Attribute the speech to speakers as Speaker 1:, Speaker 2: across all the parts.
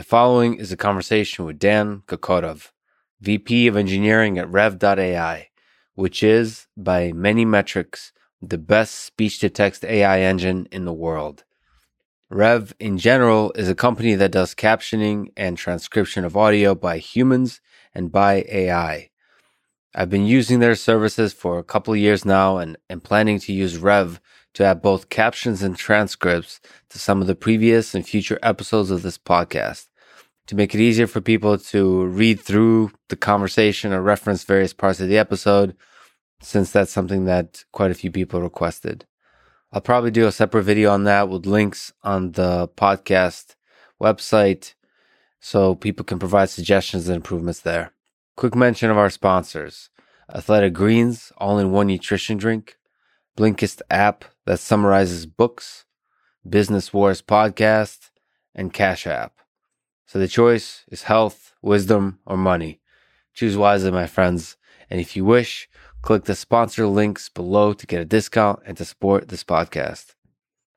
Speaker 1: The following is a conversation with Dan Kokorov, VP of Engineering at Rev.ai, which is, by many metrics, the best speech to text AI engine in the world. Rev, in general, is a company that does captioning and transcription of audio by humans and by AI. I've been using their services for a couple years now and am planning to use Rev to add both captions and transcripts to some of the previous and future episodes of this podcast to make it easier for people to read through the conversation or reference various parts of the episode, since that's something that quite a few people requested. I'll probably do a separate video on that with links on the podcast website so people can provide suggestions and improvements there. Quick mention of our sponsors Athletic Greens, all in one nutrition drink, Blinkist app that summarizes books, Business Wars podcast, and Cash App. So the choice is health, wisdom, or money. Choose wisely, my friends. And if you wish, click the sponsor links below to get a discount and to support this podcast.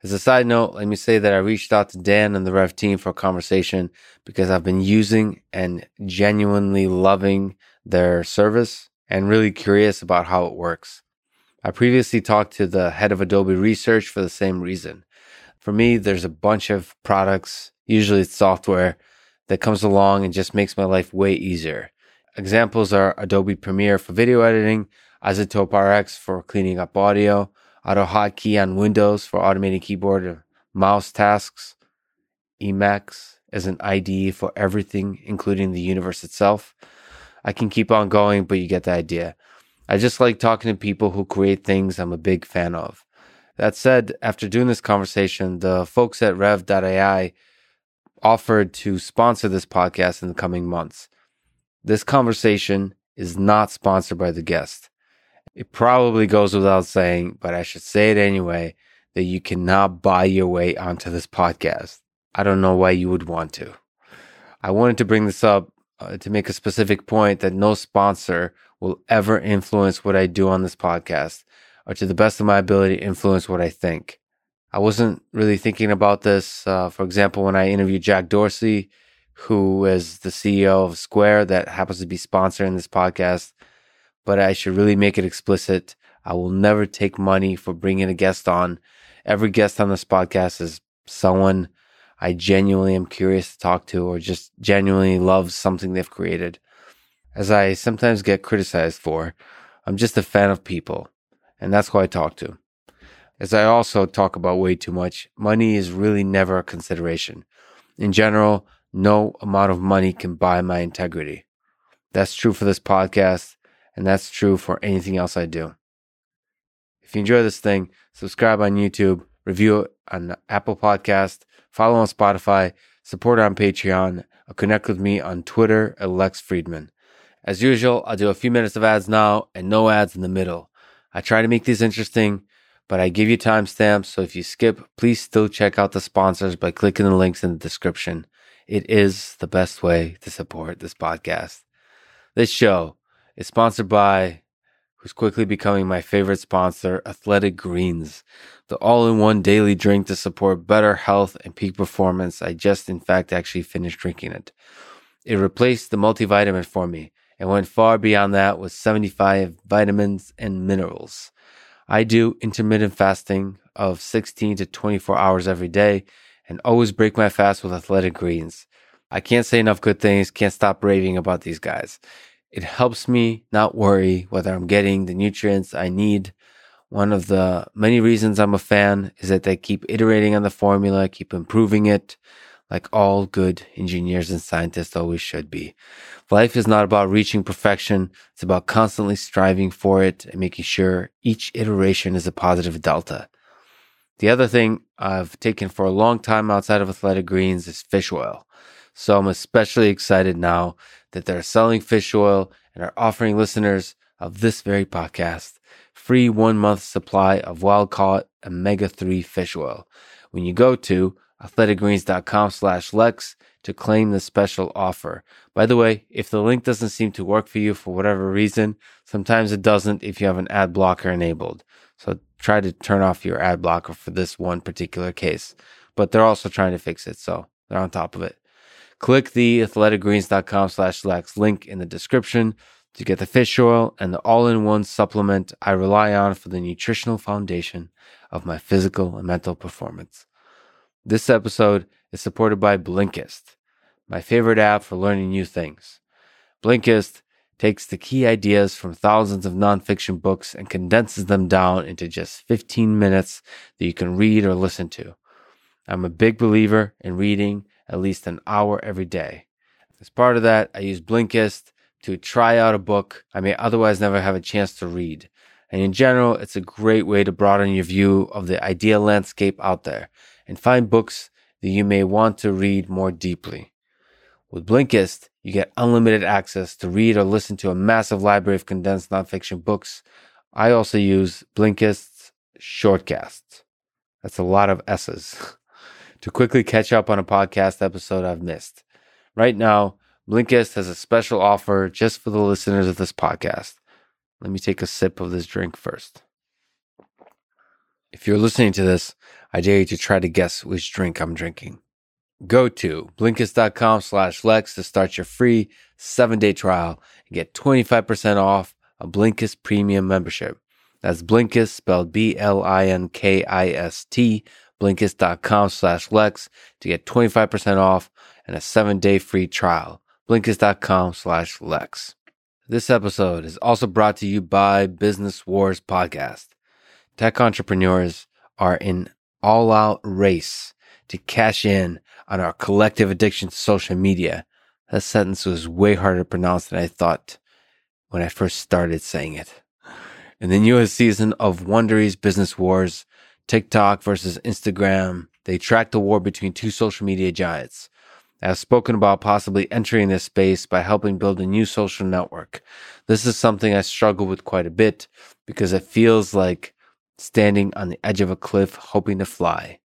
Speaker 1: As a side note, let me say that I reached out to Dan and the Rev team for a conversation because I've been using and genuinely loving their service and really curious about how it works. I previously talked to the head of Adobe Research for the same reason. For me, there's a bunch of products, usually it's software, that comes along and just makes my life way easier. Examples are Adobe Premiere for video editing, iZotope RX for cleaning up audio, AutoHotkey on Windows for automating keyboard or mouse tasks, Emacs as an IDE for everything, including the universe itself. I can keep on going, but you get the idea. I just like talking to people who create things I'm a big fan of. That said, after doing this conversation, the folks at Rev.ai offered to sponsor this podcast in the coming months. This conversation is not sponsored by the guest. It probably goes without saying, but I should say it anyway, that you cannot buy your way onto this podcast. I don't know why you would want to. I wanted to bring this up uh, to make a specific point that no sponsor will ever influence what I do on this podcast or to the best of my ability influence what I think. I wasn't really thinking about this. Uh, for example, when I interviewed Jack Dorsey, who is the CEO of Square that happens to be sponsoring this podcast, but I should really make it explicit. I will never take money for bringing a guest on. Every guest on this podcast is someone I genuinely am curious to talk to or just genuinely loves something they've created. As I sometimes get criticized for, I'm just a fan of people, and that's who I talk to. As I also talk about way too much, money is really never a consideration. In general, no amount of money can buy my integrity. That's true for this podcast, and that's true for anything else I do. If you enjoy this thing, subscribe on YouTube, review it on Apple Podcast, follow on Spotify, support on Patreon, or connect with me on Twitter at Lex Fridman. As usual, I'll do a few minutes of ads now and no ads in the middle. I try to make these interesting, but I give you timestamps, so if you skip, please still check out the sponsors by clicking the links in the description. It is the best way to support this podcast. This show is sponsored by who's quickly becoming my favorite sponsor, Athletic Greens, the all in one daily drink to support better health and peak performance. I just, in fact, actually finished drinking it. It replaced the multivitamin for me and went far beyond that with 75 vitamins and minerals. I do intermittent fasting of 16 to 24 hours every day and always break my fast with athletic greens. I can't say enough good things, can't stop raving about these guys. It helps me not worry whether I'm getting the nutrients I need. One of the many reasons I'm a fan is that they keep iterating on the formula, keep improving it like all good engineers and scientists always should be. Life is not about reaching perfection. It's about constantly striving for it and making sure each iteration is a positive delta. The other thing I've taken for a long time outside of athletic greens is fish oil. So I'm especially excited now that they're selling fish oil and are offering listeners of this very podcast free one month supply of wild caught omega 3 fish oil when you go to athleticgreens.com slash Lex to claim the special offer. By the way, if the link doesn't seem to work for you for whatever reason, sometimes it doesn't if you have an ad blocker enabled. So try to turn off your ad blocker for this one particular case. But they're also trying to fix it, so they're on top of it. Click the athleticgreens.com slash Lex link in the description to get the fish oil and the all-in-one supplement I rely on for the nutritional foundation of my physical and mental performance. This episode is supported by Blinkist, my favorite app for learning new things. Blinkist takes the key ideas from thousands of nonfiction books and condenses them down into just 15 minutes that you can read or listen to. I'm a big believer in reading at least an hour every day. As part of that, I use Blinkist to try out a book I may otherwise never have a chance to read. And in general, it's a great way to broaden your view of the idea landscape out there and find books that you may want to read more deeply. With Blinkist, you get unlimited access to read or listen to a massive library of condensed nonfiction books. I also use Blinkist's Shortcasts. That's a lot of S's. to quickly catch up on a podcast episode I've missed. Right now, Blinkist has a special offer just for the listeners of this podcast. Let me take a sip of this drink first. If you're listening to this, I dare you to try to guess which drink I'm drinking. Go to Blinkist.com slash Lex to start your free seven day trial and get 25% off a Blinkist premium membership. That's Blinkist spelled B L I N K I S T Blinkist.com slash Lex to get 25% off and a seven day free trial. Blinkist.com slash Lex. This episode is also brought to you by Business Wars Podcast. Tech entrepreneurs are in all out race to cash in on our collective addiction to social media. That sentence was way harder to pronounce than I thought when I first started saying it. In the newest season of Wondery's Business Wars, TikTok versus Instagram. They track the war between two social media giants. I have spoken about possibly entering this space by helping build a new social network. This is something I struggle with quite a bit because it feels like standing on the edge of a cliff hoping to fly.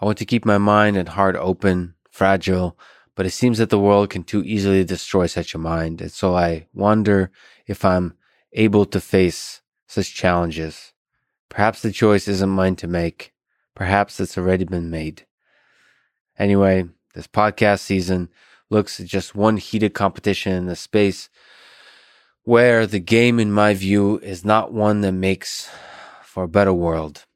Speaker 1: I want to keep my mind and heart open, fragile, but it seems that the world can too easily destroy such a mind. And so I wonder if I'm able to face such challenges. Perhaps the choice isn't mine to make. Perhaps it's already been made. Anyway, this podcast season looks at just one heated competition in the space where the game, in my view, is not one that makes for a better world.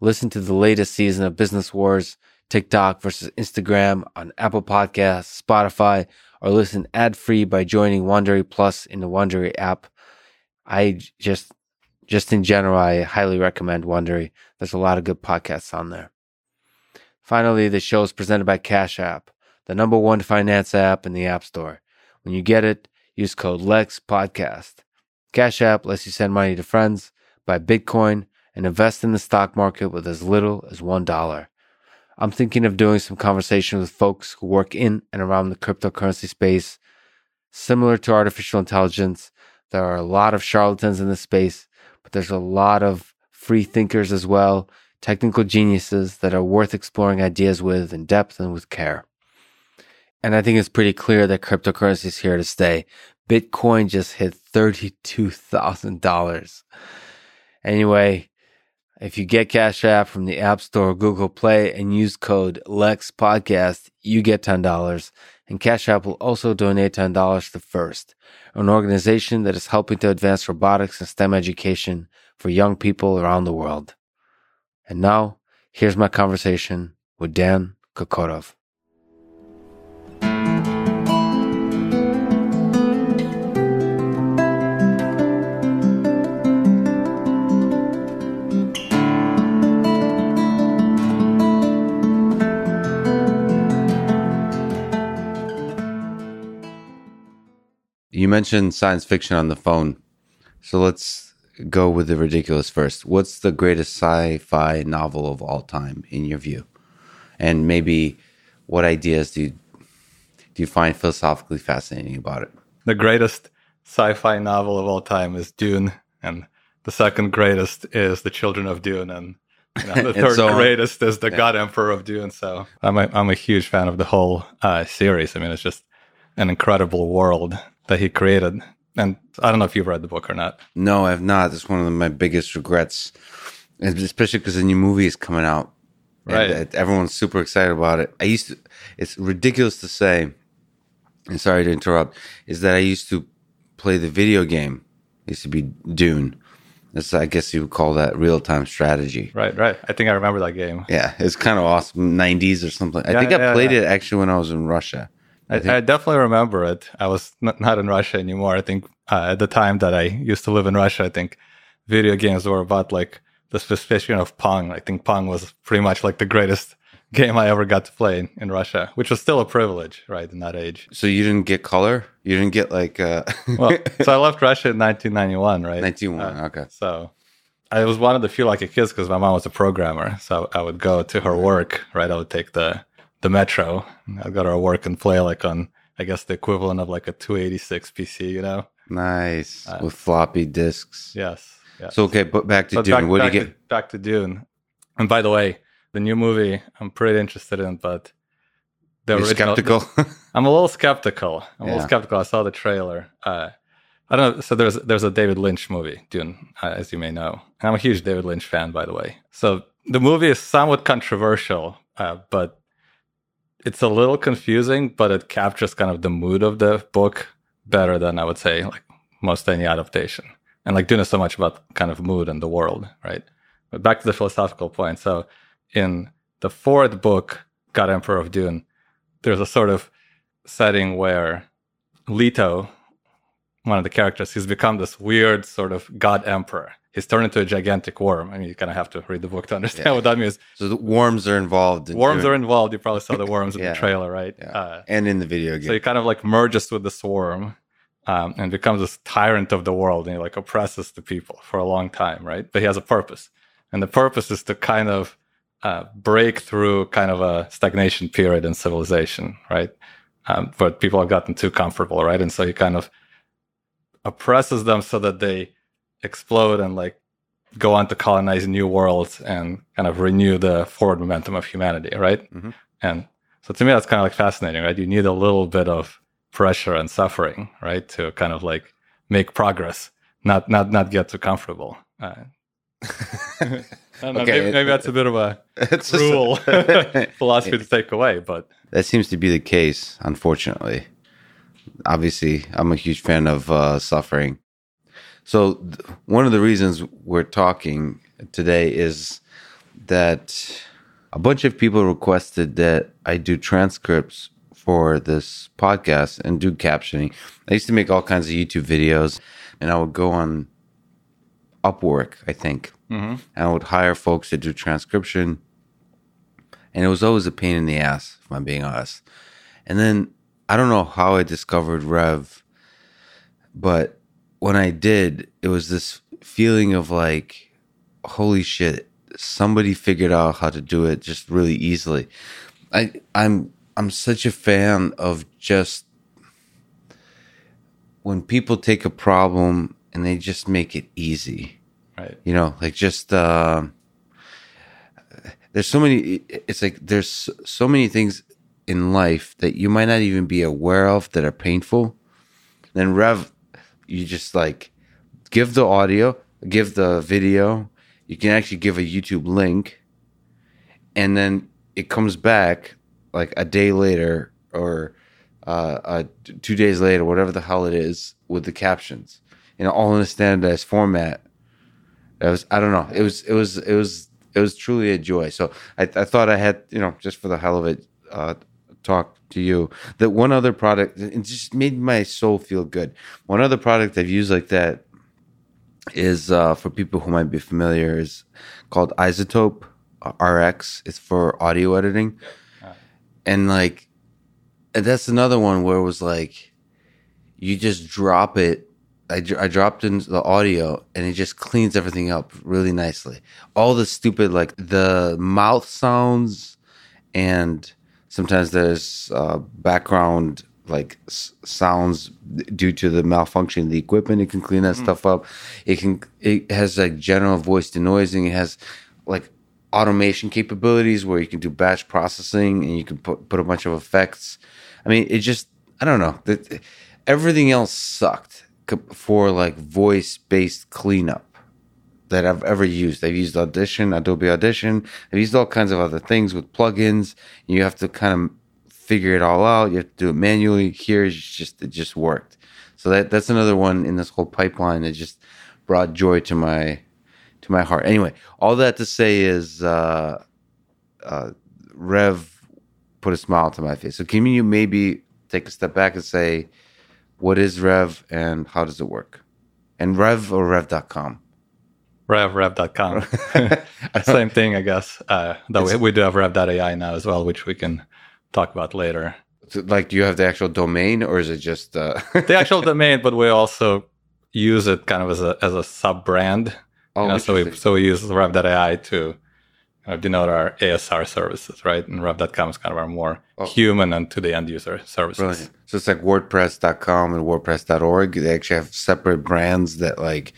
Speaker 1: Listen to the latest season of Business Wars, TikTok versus Instagram on Apple Podcasts, Spotify, or listen ad free by joining Wondery Plus in the Wondery app. I just just in general, I highly recommend Wondery. There's a lot of good podcasts on there. Finally, the show is presented by Cash App, the number one finance app in the App Store. When you get it, use code LEX Podcast. Cash App lets you send money to friends, buy Bitcoin, and invest in the stock market with as little as $1. I'm thinking of doing some conversation with folks who work in and around the cryptocurrency space. Similar to artificial intelligence, there are a lot of charlatans in this space but there's a lot of free thinkers as well, technical geniuses that are worth exploring ideas with in depth and with care. And I think it's pretty clear that cryptocurrency is here to stay. Bitcoin just hit $32,000. Anyway, if you get Cash App from the App Store or Google Play and use code LEX Podcast, you get $10. And Cash App will also donate $10 to FIRST, an organization that is helping to advance robotics and STEM education for young people around the world. And now, here's my conversation with Dan Kokorov. You mentioned science fiction on the phone. So let's go with the ridiculous first. What's the greatest sci fi novel of all time, in your view? And maybe what ideas do you, do you find philosophically fascinating about it?
Speaker 2: The greatest sci fi novel of all time is Dune. And the second greatest is The Children of Dune. And you know, the third so, greatest is The yeah. God Emperor of Dune. So I'm a, I'm a huge fan of the whole uh, series. I mean, it's just an incredible world that he created. And I don't know if you've read the book or not.
Speaker 1: No, I have not. It's one of my biggest regrets, especially because the new movie is coming out.
Speaker 2: Right.
Speaker 1: everyone's super excited about it. I used to, it's ridiculous to say and sorry to interrupt, is that I used to play the video game. It used to be Dune. That's, I guess you would call that real time strategy.
Speaker 2: Right, right. I think I remember that game.
Speaker 1: Yeah, it's kind of awesome. 90s or something. I think I yeah, played yeah. it actually when I was in Russia.
Speaker 2: I, I, I, definitely remember it. I was not, not in Russia anymore. I think uh, at the time that I used to live in Russia, I think video games were about like the suspicion of Pong. I think Pong was pretty much like the greatest game I ever got to play in, in, Russia, which was still a privilege, right, in that age.
Speaker 1: So you didn't get color? You didn't get like. Uh...
Speaker 2: well, so I left Russia in 1991, right?
Speaker 1: 1991, uh, okay.
Speaker 2: So I was one of the few lucky kids because my mom was a programmer. So I would go to her work, right? I would take the the metro. I've got to her work and play like on, I guess, the equivalent of like a 286 PC, you know?
Speaker 1: Nice. Uh, With floppy disks.
Speaker 2: Yes. yes.
Speaker 1: So, okay, but back to but Dune. Back, what do you get?
Speaker 2: To, back to Dune. And by the way, the new movie I'm pretty interested in, but
Speaker 1: the You're original, skeptical.
Speaker 2: I'm a little skeptical. I'm yeah. a little skeptical. I saw the trailer. Uh, I don't know. So there's there's a David Lynch movie, Dune, uh, as you may know. And I'm a huge David Lynch fan, by the way. So the movie is somewhat controversial, uh, but it's a little confusing. But it captures kind of the mood of the book better than I would say like most any adaptation. And like Dune is so much about kind of mood and the world, right? But back to the philosophical point. So in the fourth book, God Emperor of Dune, there's a sort of setting where Leto, one of the characters, he's become this weird sort of God Emperor. He's turned into a gigantic worm. I mean, you kind of have to read the book to understand yeah. what that means.
Speaker 1: So the worms are involved.
Speaker 2: In worms doing... are involved. You probably saw the worms in yeah. the trailer, right?
Speaker 1: Yeah. Uh, and in the video game.
Speaker 2: So he kind of like merges with the swarm um, and becomes this tyrant of the world, and he like oppresses the people for a long time, right? But he has a purpose, and the purpose is to kind of uh, break through kind of a stagnation period in civilization, right? Um, but people have gotten too comfortable, right? And so he kind of oppresses them so that they explode and like go on to colonize new worlds and kind of renew the forward momentum of humanity, right? Mm-hmm. And so to me, that's kind of like fascinating, right? You need a little bit of pressure and suffering, right, to kind of like make progress, not not not get too comfortable. Uh, know, okay. maybe, maybe, that's a bit of a it's cruel philosophy to take away, but
Speaker 1: that seems to be the case, unfortunately. Obviously, I'm a huge fan of uh, suffering. So, th- one of the reasons we're talking today is that a bunch of people requested that I do transcripts for this podcast and do captioning. I used to make all kinds of YouTube videos, and I would go on Upwork, I think. Mm-hmm. And I would hire folks to do transcription. And it was always a pain in the ass, if I'm being honest. And then I don't know how I discovered Rev, but when I did, it was this feeling of like, holy shit, somebody figured out how to do it just really easily. I I'm I'm such a fan of just when people take a problem and they just make it easy.
Speaker 2: Right.
Speaker 1: You know, like just uh, there's so many. It's like there's so many things in life that you might not even be aware of that are painful. Then Rev, you just like give the audio, give the video. You can actually give a YouTube link, and then it comes back like a day later or uh, uh, two days later, whatever the hell it is, with the captions you know, all in a standardized format. It was, I don't know. It was, it was, it was, it was truly a joy. So I, I thought I had, you know, just for the hell of it, uh, talk to you that one other product, it just made my soul feel good. One other product I've used like that is, uh, for people who might be familiar is called iZotope RX. It's for audio editing. And like, that's another one where it was like, you just drop it I, I dropped in the audio and it just cleans everything up really nicely. All the stupid, like the mouth sounds, and sometimes there's uh, background like s- sounds due to the malfunction of the equipment. It can clean that mm. stuff up. It can, it has like general voice denoising. It has like automation capabilities where you can do batch processing and you can put, put a bunch of effects. I mean, it just, I don't know. Everything else sucked for like voice based cleanup that I've ever used. I've used Audition, Adobe Audition. I've used all kinds of other things with plugins. You have to kind of figure it all out. You have to do it manually. Here just it just worked. So that that's another one in this whole pipeline that just brought joy to my to my heart. Anyway, all that to say is uh, uh, Rev put a smile to my face. So can you maybe take a step back and say what is Rev and how does it work? And Rev or Rev.com?
Speaker 2: Rev, Rev.com. Same thing, I guess. Uh, though we, we do have Rev.ai now as well, which we can talk about later.
Speaker 1: Like, do you have the actual domain or is it just uh...
Speaker 2: the actual domain? But we also use it kind of as a as a sub brand. Oh, you know, so we so we use Rev.ai to kind of denote our ASR services, right? And Rev.com is kind of our more oh. human and to the end user services. Brilliant.
Speaker 1: So it's like WordPress.com and WordPress.org. They actually have separate brands that like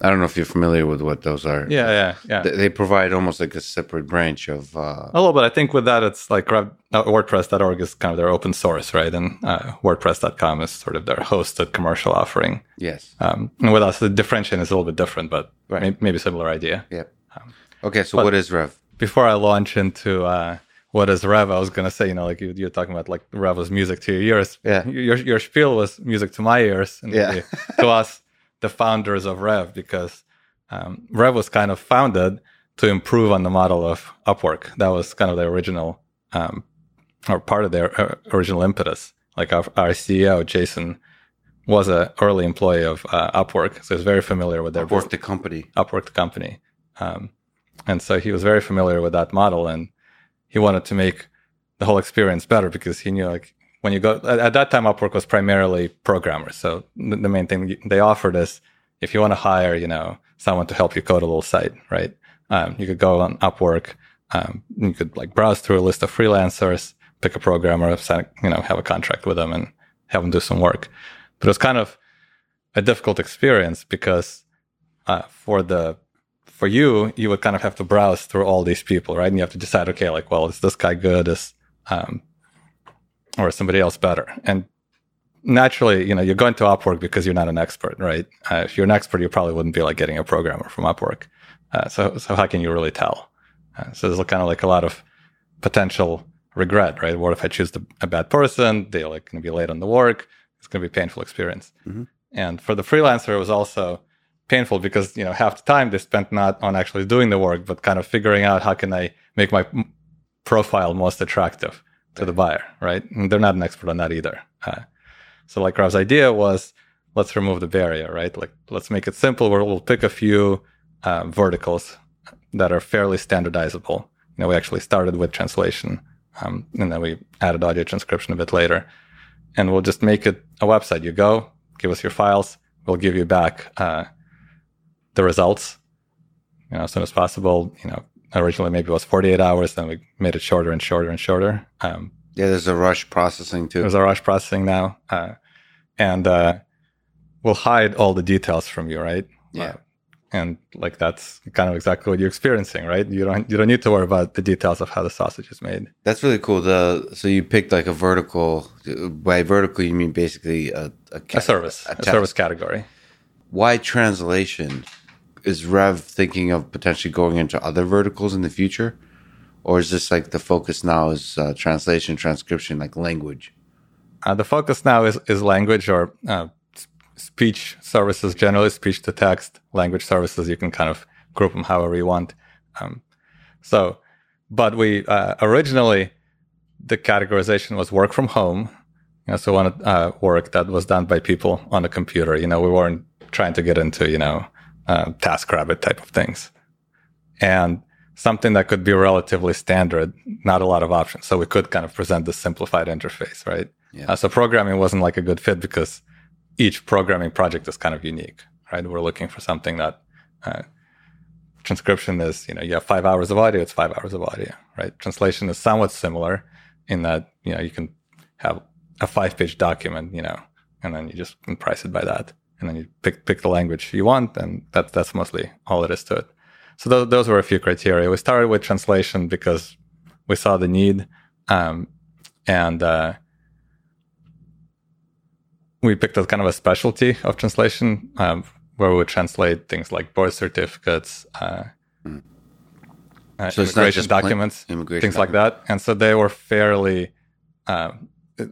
Speaker 1: I don't know if you're familiar with what those are.
Speaker 2: Yeah, yeah, yeah.
Speaker 1: They, they provide almost like a separate branch of. Uh,
Speaker 2: a little bit. I think with that, it's like uh, WordPress.org is kind of their open source, right? And uh, WordPress.com is sort of their hosted commercial offering.
Speaker 1: Yes.
Speaker 2: Um, and with us, the differentiation is a little bit different, but right. maybe, maybe similar idea.
Speaker 1: Yep. Um, okay, so what is Rev?
Speaker 2: Before I launch into uh, what is Rev, I was gonna say, you know, like you, you're talking about like Rev was music to your ears.
Speaker 1: Yeah.
Speaker 2: Your your spiel was music to my ears.
Speaker 1: And yeah.
Speaker 2: to us the founders of Rev because um, Rev was kind of founded to improve on the model of Upwork. That was kind of the original um, or part of their uh, original impetus. Like our, our, CEO Jason was an early employee of uh, Upwork, so he's very familiar with their
Speaker 1: Upwork business. the company.
Speaker 2: Upwork the company, um, and so he was very familiar with that model, and he wanted to make the whole experience better because he knew like when you go at, that time upwork was primarily programmers. So the, main thing they offered is if you want to hire you know someone to help you code a little site right? Um, you could go on upwork um, you could like browse through a list of freelancers pick a programmer you know have a contract with them and have them do some work. But it was kind of a difficult experience because uh, for the for you you would kind of have to browse through all these people right? And you have to decide okay like well is this guy good? Is um, or somebody else better. And naturally, you know, you're going to Upwork because you're not an expert, right? Uh, if you're an expert, you probably wouldn't be like getting a programmer from Upwork. Uh, so, so how can you really tell? Uh, so there's kind of like a lot of potential regret, right? What if I choose the, a bad person? They're like going to be late on the work. It's going to be a painful experience. Mm-hmm. And for the freelancer, it was also painful because, you know, half the time they spent not on actually doing the work, but kind of figuring out how can I make my profile most attractive to the buyer, right? And they're not an expert on that either. Uh, so like Rob's idea was, let's remove the barrier, right? Like let's make it simple where we'll pick a few uh, verticals that are fairly standardizable. You know, we actually started with translation, um, and then we added audio transcription a bit later, and we'll just make it a website. You go, give us your files, we'll give you back uh, the results, you know, as soon as possible. You know, originally maybe it was 48 hours then we made it shorter and shorter and shorter. Um,
Speaker 1: yeah there's a rush processing too.
Speaker 2: There's a rush processing now uh, and uh, we'll hide all the details from you right?
Speaker 1: Yeah. Uh,
Speaker 2: and like that's kind of exactly what you're experiencing right? You don't you don't need to worry about the details of how the sausage is made.
Speaker 1: That's really cool. The so you picked like a vertical by vertical you mean basically a,
Speaker 2: a, a service. A, a service category.
Speaker 1: Why translation is Rev thinking of potentially going into other verticals in the future, or is this like the focus now is uh, translation, transcription, like language?
Speaker 2: Uh, the focus now is is language or uh, speech services generally, speech to text, language services. You can kind of group them however you want. Um, so, but we uh, originally the categorization was work from home. You know, so one uh, work that was done by people on a computer. You know, we weren't trying to get into you know uh, TaskRabbit type of things. And something that could be relatively standard, not a lot of options. So we could kind of present the simplified interface, right? Yeah. Uh, so programming wasn't like a good fit because each programming project is kind of unique, right? We're looking for something that uh, transcription is, you know, you have five hours of audio, it's five hours of audio, right? Translation is somewhat similar in that, you know, you can have a five page document, you know, and then you just price it by that and then you pick pick the language you want, and that's that's mostly all it is to it. So th- those were a few criteria. We started with translation because we saw the need, um, and uh, we picked a kind of a specialty of translation um, where we would translate things like birth certificates, uh, mm. uh, so immigration documents, immigration things documents. like that. And so they were fairly uh,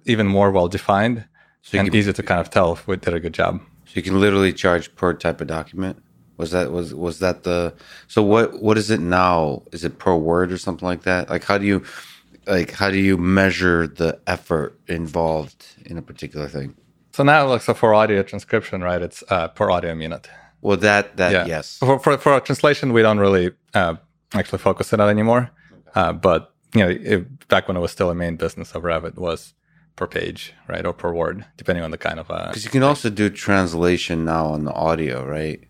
Speaker 2: even more well defined so and can, easy to kind of tell if we did a good job.
Speaker 1: So you can literally charge per type of document. Was that was was that the so what what is it now? Is it per word or something like that? Like how do you like how do you measure the effort involved in a particular thing?
Speaker 2: So now, like, so for audio transcription, right? It's uh, per audio minute.
Speaker 1: Well, that that yeah. yes.
Speaker 2: For, for for translation, we don't really uh, actually focus on that anymore. Uh, but you know, it, back when it was still a main business of Revit was per page, right, or per word, depending on the kind of.
Speaker 1: Because uh, you can also do translation now on the audio, right?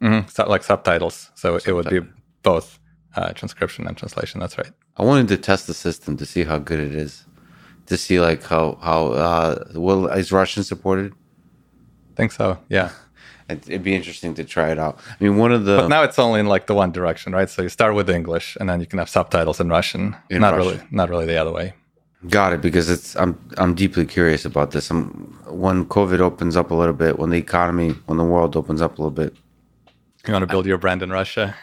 Speaker 2: Mm-hmm. So, like subtitles, so it would be both uh, transcription and translation. That's right.
Speaker 1: I wanted to test the system to see how good it is, to see like how how uh, well is Russian supported.
Speaker 2: I think so. Yeah.
Speaker 1: It'd be interesting to try it out. I mean, one of the
Speaker 2: but now it's only in like the one direction, right? So you start with English, and then you can have subtitles in Russian. In not Russian. really, not really the other way.
Speaker 1: Got it because it's I'm I'm deeply curious about this. I'm, when COVID opens up a little bit, when the economy, when the world opens up a little bit.
Speaker 2: You want to build I, your brand in Russia?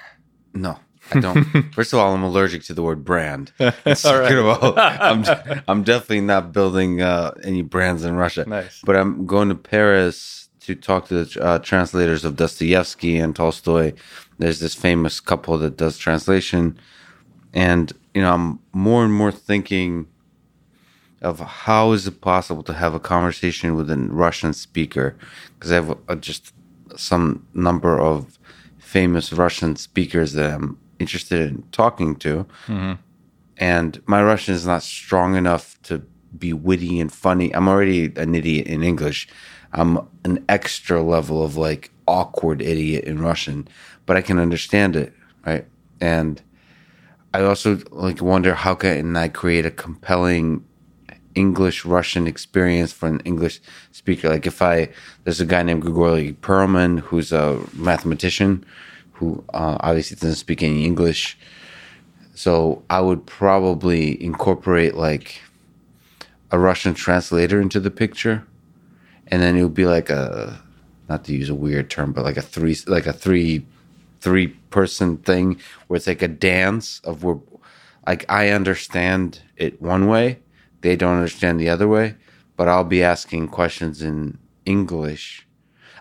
Speaker 1: No, I don't. First of all, I'm allergic to the word brand. Second of all, I'm I'm definitely not building uh, any brands in Russia.
Speaker 2: Nice.
Speaker 1: But I'm going to Paris to talk to the uh, translators of Dostoevsky and Tolstoy. There's this famous couple that does translation, and you know, I'm more and more thinking of how is it possible to have a conversation with a Russian speaker because I have a, just some number of famous Russian speakers that I'm interested in talking to, mm-hmm. and my Russian is not strong enough to be witty and funny. I'm already an idiot in English. I'm an extra level of like awkward idiot in Russian, but I can understand it, right? And I also like wonder how can I create a compelling English Russian experience for an English speaker. Like if I, there's a guy named Grigory Perelman who's a mathematician who uh, obviously doesn't speak any English. So I would probably incorporate like a Russian translator into the picture, and then it would be like a, not to use a weird term, but like a three, like a three, three person thing where it's like a dance of where, like I understand it one way, they don't understand the other way, but I'll be asking questions in English.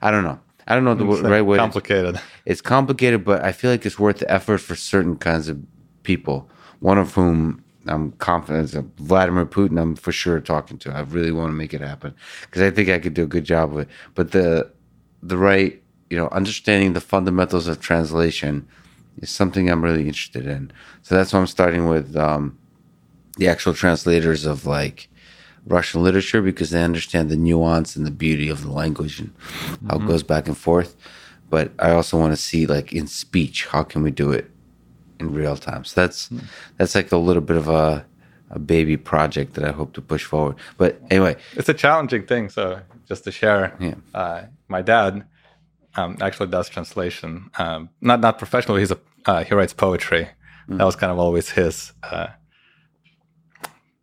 Speaker 1: I don't know. I don't know the it's right way.
Speaker 2: Complicated.
Speaker 1: It's complicated, but I feel like it's worth the effort for certain kinds of people. One of whom I'm confident is Vladimir Putin. I'm for sure talking to. I really want to make it happen because I think I could do a good job with. It. But the the right, you know, understanding the fundamentals of translation is something I'm really interested in. So that's why I'm starting with. Um, the actual translators of like Russian literature because they understand the nuance and the beauty of the language and mm-hmm. how it mm-hmm. goes back and forth. But I also want to see like in speech, how can we do it in real time? So that's mm-hmm. that's like a little bit of a a baby project that I hope to push forward. But anyway,
Speaker 2: it's a challenging thing. So just to share, yeah. uh, my dad um, actually does translation. Um, not not professionally. He's a uh, he writes poetry. Mm-hmm. That was kind of always his. Uh,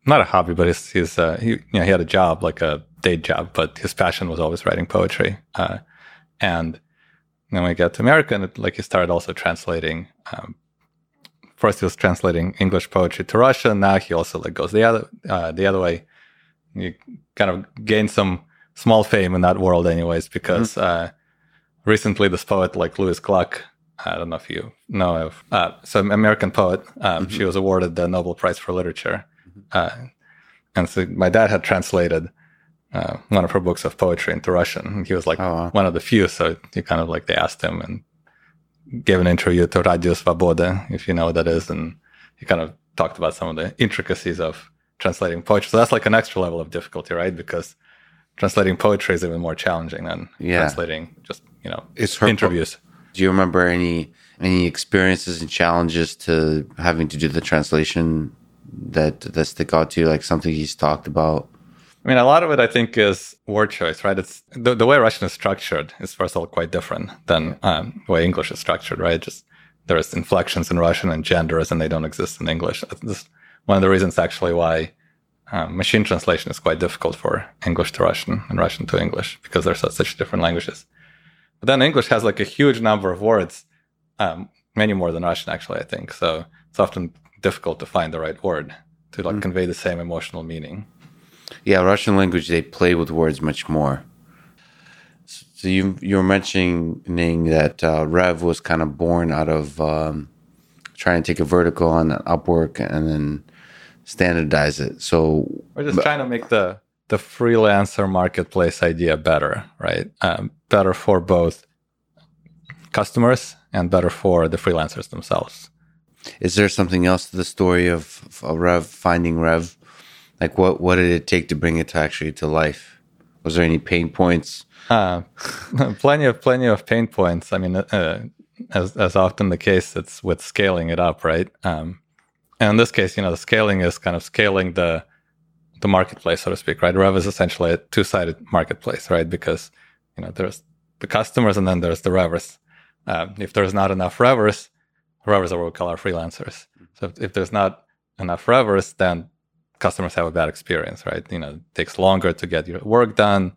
Speaker 2: not a hobby, but his, his uh, he, you know, he had a job, like a day job, but his passion was always writing poetry. Uh, and then we got to America, and it, like he started also translating. Um, first, he was translating English poetry to Russian. Now he also like goes the other uh, the other way. He kind of gained some small fame in that world, anyways, because mm-hmm. Uh, recently this poet like Louise Gluck. I don't know if you know of. Uh, so, American poet. Um, mm-hmm. She was awarded the Nobel Prize for Literature uh, and so my dad had translated uh, one of her books of poetry into Russian. And He was like oh, wow. one of the few. So you kind of like they asked him and gave an interview to Radio Svoboda, if you know what that is. And he kind of talked about some of the intricacies of translating poetry. So that's like an extra level of difficulty, right? Because translating poetry is even more challenging than yeah. translating just, you know, it's interviews. Po-
Speaker 1: Do you remember any any experiences and challenges to having to do the translation that that stick out to you, like something he's talked about?
Speaker 2: I mean, a lot of it, I think, is word choice, right? It's the, the way Russian is structured is first of all quite different than um, the way English is structured, right? Just there's inflections in Russian and genders, and they don't exist in English. This one of the reasons, actually, why um, machine translation is quite difficult for English to Russian and Russian to English because they're such, such different languages. But then English has like a huge number of words, um, many more than Russian, actually. I think so. It's often difficult to find the right word to like mm. convey the same emotional meaning.
Speaker 1: Yeah, Russian language they play with words much more. So you you were mentioning that uh, Rev was kind of born out of um, trying to take a vertical on Upwork and then standardize it. So
Speaker 2: we're just but, trying to make the the freelancer marketplace idea better, right? Um, better for both customers and better for the freelancers themselves.
Speaker 1: Is there something else to the story of, of Rev finding Rev? Like what what did it take to bring it to actually to life? Was there any pain points? Uh,
Speaker 2: plenty of plenty of pain points. I mean, uh, as as often the case, it's with scaling it up, right? Um, and in this case, you know, the scaling is kind of scaling the the marketplace, so to speak, right? Rev is essentially a two sided marketplace, right? Because you know there's the customers and then there's the revers. Um, if there's not enough revers, revers are what we call our freelancers. So if, if there's not enough revers, then customers have a bad experience, right? You know, it takes longer to get your work done,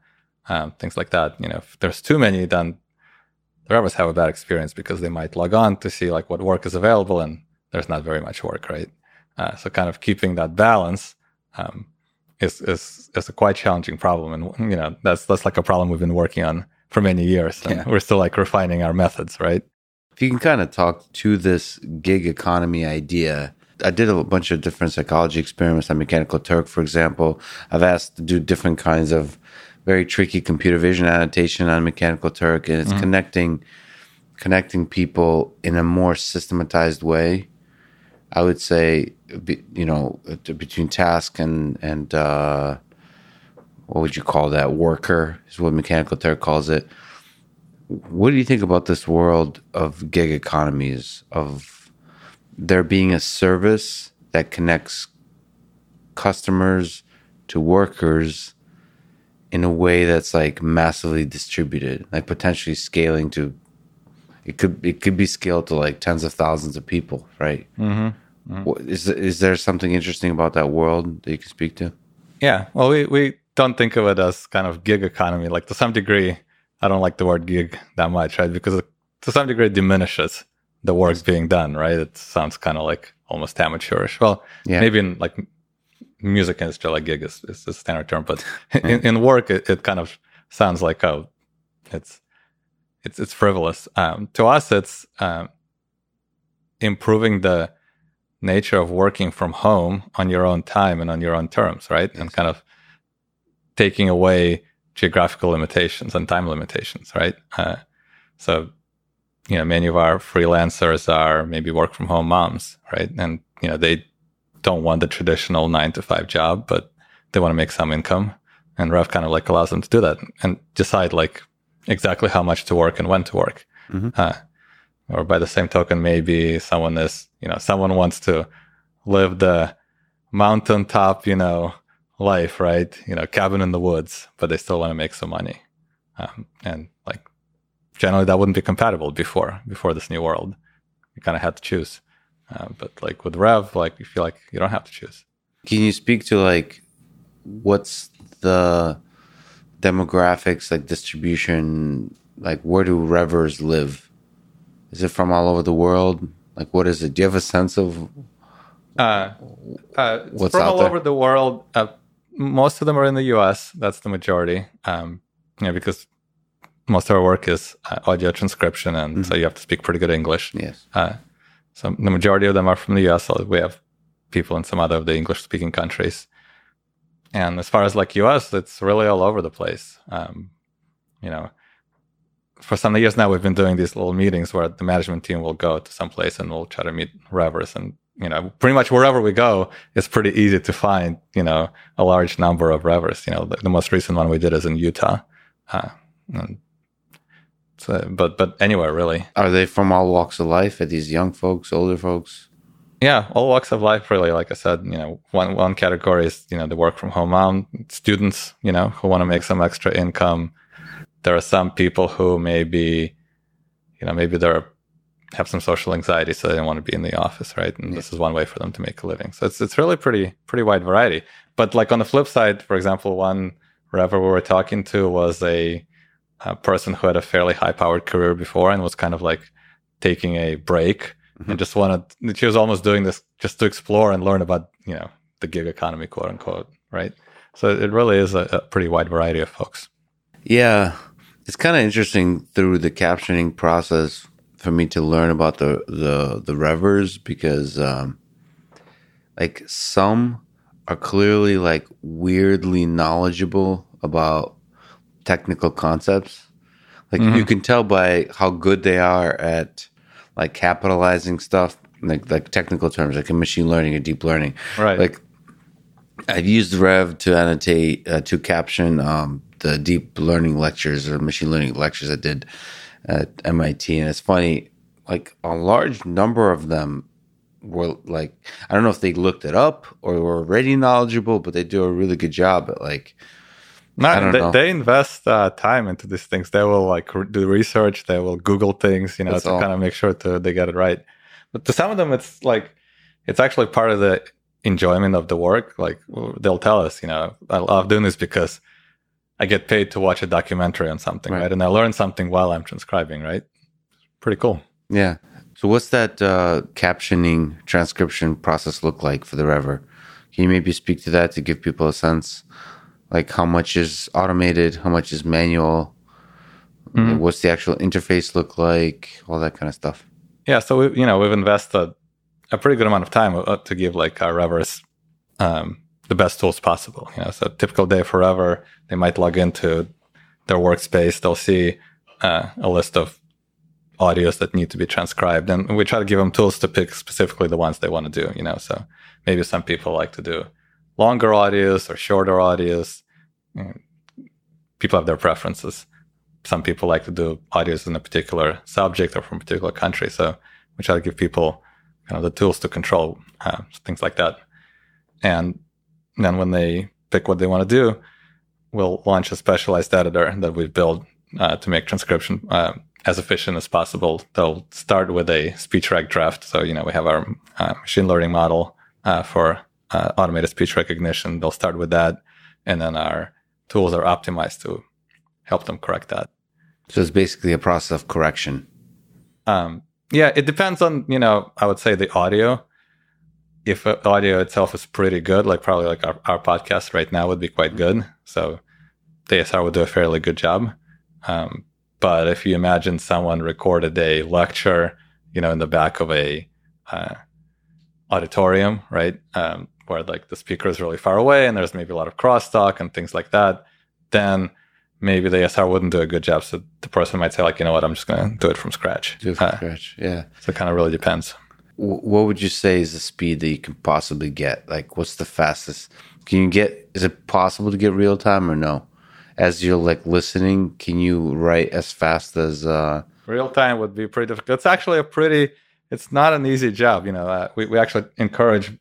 Speaker 2: um, things like that. You know, if there's too many, then the revers have a bad experience because they might log on to see like what work is available and there's not very much work, right? Uh, so kind of keeping that balance um, is, is is a quite challenging problem, and you know that's that's like a problem we've been working on for many years, and yeah. we're still like refining our methods, right?
Speaker 1: If you can kind of talk to this gig economy idea I did a bunch of different psychology experiments on Mechanical Turk, for example. I've asked to do different kinds of very tricky computer vision annotation on Mechanical Turk, and it's mm-hmm. connecting connecting people in a more systematized way. I would say, you know, between task and and uh, what would you call that? Worker is what Mechanical Turk calls it. What do you think about this world of gig economies of there being a service that connects customers to workers in a way that's like massively distributed, like potentially scaling to it could it could be scaled to like tens of thousands of people, right? Mm-hmm. Mm-hmm. Is is there something interesting about that world that you can speak to?
Speaker 2: Yeah, well, we we don't think of it as kind of gig economy. Like to some degree, I don't like the word gig that much, right? Because it, to some degree, it diminishes the work's being done, right? It sounds kind of like almost amateurish. Well, yeah. maybe in like music industry, like gig is, is a standard term, but in, in work, it, it, kind of sounds like oh, it's it's it's frivolous. Um, to us, it's um, improving the nature of working from home on your own time and on your own terms, right? Yes. And kind of taking away geographical limitations and time limitations, right? Uh, so you know, many of our freelancers are maybe work from home moms, right? And, you know, they don't want the traditional nine to five job, but they want to make some income. And Rev kind of like allows them to do that and decide like exactly how much to work and when to work. Mm-hmm. Uh, or by the same token, maybe someone is, you know, someone wants to live the mountaintop, you know, life, right? You know, cabin in the woods, but they still want to make some money. Um, and like generally that wouldn't be compatible before before this new world. You kind of had to choose. Uh, but like with Rev, like you feel like you don't have to choose.
Speaker 1: Can you speak to like what's the demographics, like distribution, like where do Revers live? Is it from all over the world? Like what is it? Do you have a sense of uh,
Speaker 2: uh, what's from all there? over the world? Uh, most of them are in the U.S. That's the majority. Um, yeah, because most of our work is uh, audio transcription, and mm-hmm. so you have to speak pretty good English.
Speaker 1: Yes. Uh,
Speaker 2: so the majority of them are from the US. So we have people in some other of the English speaking countries. And as far as like US, it's really all over the place. Um, you know, for some years now, we've been doing these little meetings where the management team will go to some place and we'll try to meet revers. And, you know, pretty much wherever we go, it's pretty easy to find, you know, a large number of revers. You know, the, the most recent one we did is in Utah. Uh, and so, but but anywhere really.
Speaker 1: Are they from all walks of life? Are these young folks, older folks?
Speaker 2: Yeah, all walks of life really. Like I said, you know, one one category is you know the work from home mom students, you know, who want to make some extra income. There are some people who maybe, you know, maybe they're have some social anxiety, so they don't want to be in the office, right? And yeah. this is one way for them to make a living. So it's it's really pretty pretty wide variety. But like on the flip side, for example, one rever we were talking to was a a person who had a fairly high powered career before and was kind of like taking a break mm-hmm. and just wanted she was almost doing this just to explore and learn about you know the gig economy quote unquote right So it really is a, a pretty wide variety of folks.
Speaker 1: Yeah, it's kind of interesting through the captioning process for me to learn about the the the Revvers because um, like some are clearly like weirdly knowledgeable about technical concepts. Like mm-hmm. you can tell by how good they are at like capitalizing stuff, like like technical terms, like in machine learning and deep learning.
Speaker 2: Right.
Speaker 1: Like I've used Rev to annotate uh, to caption um, the deep learning lectures or machine learning lectures I did at MIT, and it's funny. Like a large number of them were like I don't know if they looked it up or were already knowledgeable, but they do a really good job at like.
Speaker 2: No, they, they, invest uh, time into these things. They will like re- do research. They will Google things, you know, That's to all. kind of make sure to they get it right. But to some of them, it's like it's actually part of the enjoyment of the work. Like they'll tell us, you know, I love doing this because I get paid to watch a documentary on something, right? right? And I learn something while I'm transcribing, right? Pretty cool.
Speaker 1: Yeah. So what's that uh, captioning transcription process look like for the Revver? Can you maybe speak to that to give people a sense? Like how much is automated, how much is manual? Mm-hmm. What's the actual interface look like? All that kind of stuff.
Speaker 2: Yeah, so we, you know we've invested a pretty good amount of time uh, to give like our Revvers um, the best tools possible. You know, so typical day forever, they might log into their workspace, they'll see uh, a list of audios that need to be transcribed, and we try to give them tools to pick specifically the ones they want to do. You know, so maybe some people like to do longer audios or shorter audios. Know, people have their preferences. Some people like to do audios in a particular subject or from a particular country. So we try to give people kind of the tools to control uh, things like that. And then when they pick what they want to do, we'll launch a specialized editor that we build uh, to make transcription uh, as efficient as possible. They'll start with a speech rec draft. So, you know, we have our uh, machine learning model uh, for uh, automated speech recognition. They'll start with that. And then our tools are optimized to help them correct that.
Speaker 1: So it's basically a process of correction.
Speaker 2: Um, yeah, it depends on, you know, I would say the audio if audio itself is pretty good, like probably like our, our podcast right now would be quite good. So the ASR would do a fairly good job. Um, but if you imagine someone recorded a lecture, you know, in the back of a uh, auditorium, right, um, where like the speaker is really far away and there's maybe a lot of crosstalk and things like that, then maybe the ASR wouldn't do a good job. So the person might say, like, you know what, I'm just going to do it from scratch.
Speaker 1: Do it from uh, scratch, yeah.
Speaker 2: So it kind of really depends
Speaker 1: what would you say is the speed that you can possibly get? Like, what's the fastest? Can you get? Is it possible to get real time or no? As you're like listening, can you write as fast as? uh
Speaker 2: Real time would be pretty difficult. It's actually a pretty. It's not an easy job. You know, uh, we we actually encourage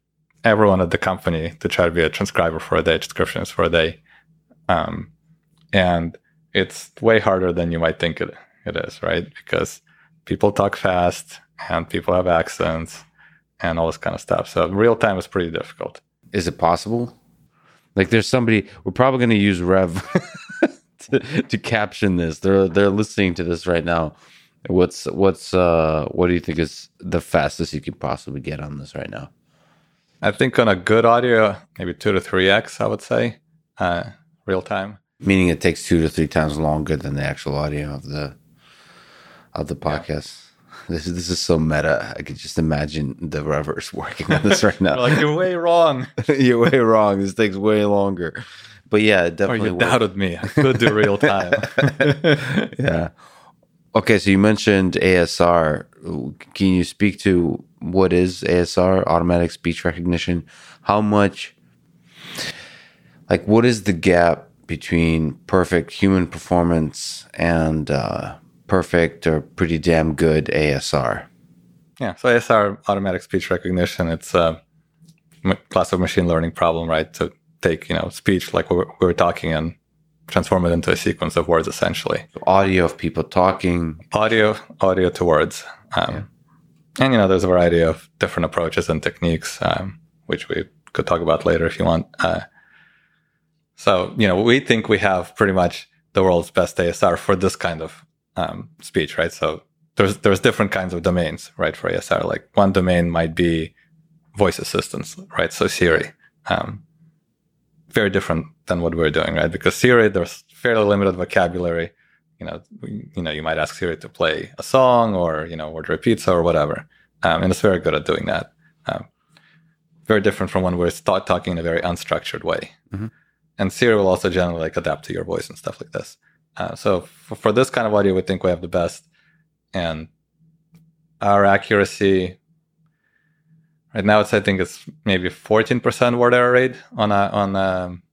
Speaker 2: everyone at the company to try to be a transcriber for a day, transcriptionist for a day, um, and it's way harder than you might think it it is, right? Because people talk fast and people have accents and all this kind of stuff. So real time is pretty difficult.
Speaker 1: Is it possible? Like there's somebody we're probably going to use Rev to, to caption this. They're they're listening to this right now. What's what's uh what do you think is the fastest you could possibly get on this right now?
Speaker 2: I think on a good audio, maybe two to three x. I would say uh, real time.
Speaker 1: Meaning it takes two to three times longer than the actual audio of the of the podcast. Yeah. This is this is so meta. I could just imagine the Revvers working on this right now.
Speaker 2: like you're way wrong.
Speaker 1: you're way wrong. This takes way longer. But yeah, definitely.
Speaker 2: Or you doubted me. I could do real time.
Speaker 1: yeah. Okay, so you mentioned ASR. Can you speak to what is ASR, automatic speech recognition? How much, like, what is the gap between perfect human performance and uh, perfect or pretty damn good ASR.
Speaker 2: Yeah, so ASR, automatic speech recognition, it's a class of machine learning problem, right? To take, you know, speech like we were, talking and transform it into a sequence of words, essentially.
Speaker 1: So audio of people talking.
Speaker 2: Audio, audio to words. Um, yeah. And, you know, there's a variety of different approaches and techniques, um, which we could talk about later if you want. Uh, so, you know, we think we have pretty much the world's best ASR for this kind of um, speech, right? So there's there's different kinds of domains, right, for ASR. Like one domain might be voice assistants, right? So Siri. Um, very different than what we're doing, right? Because Siri, there's fairly limited vocabulary. You know, you know, you might ask Siri to play a song or you know order a pizza or whatever, um, and it's very good at doing that. Um, very different from when we're talking in a very unstructured way. Mm-hmm. And Siri will also generally like adapt to your voice and stuff like this. Uh, so for, for this kind of audio, we think we have the best, and our accuracy Right now, it's I think it's maybe 14% word error rate on a, on a, um,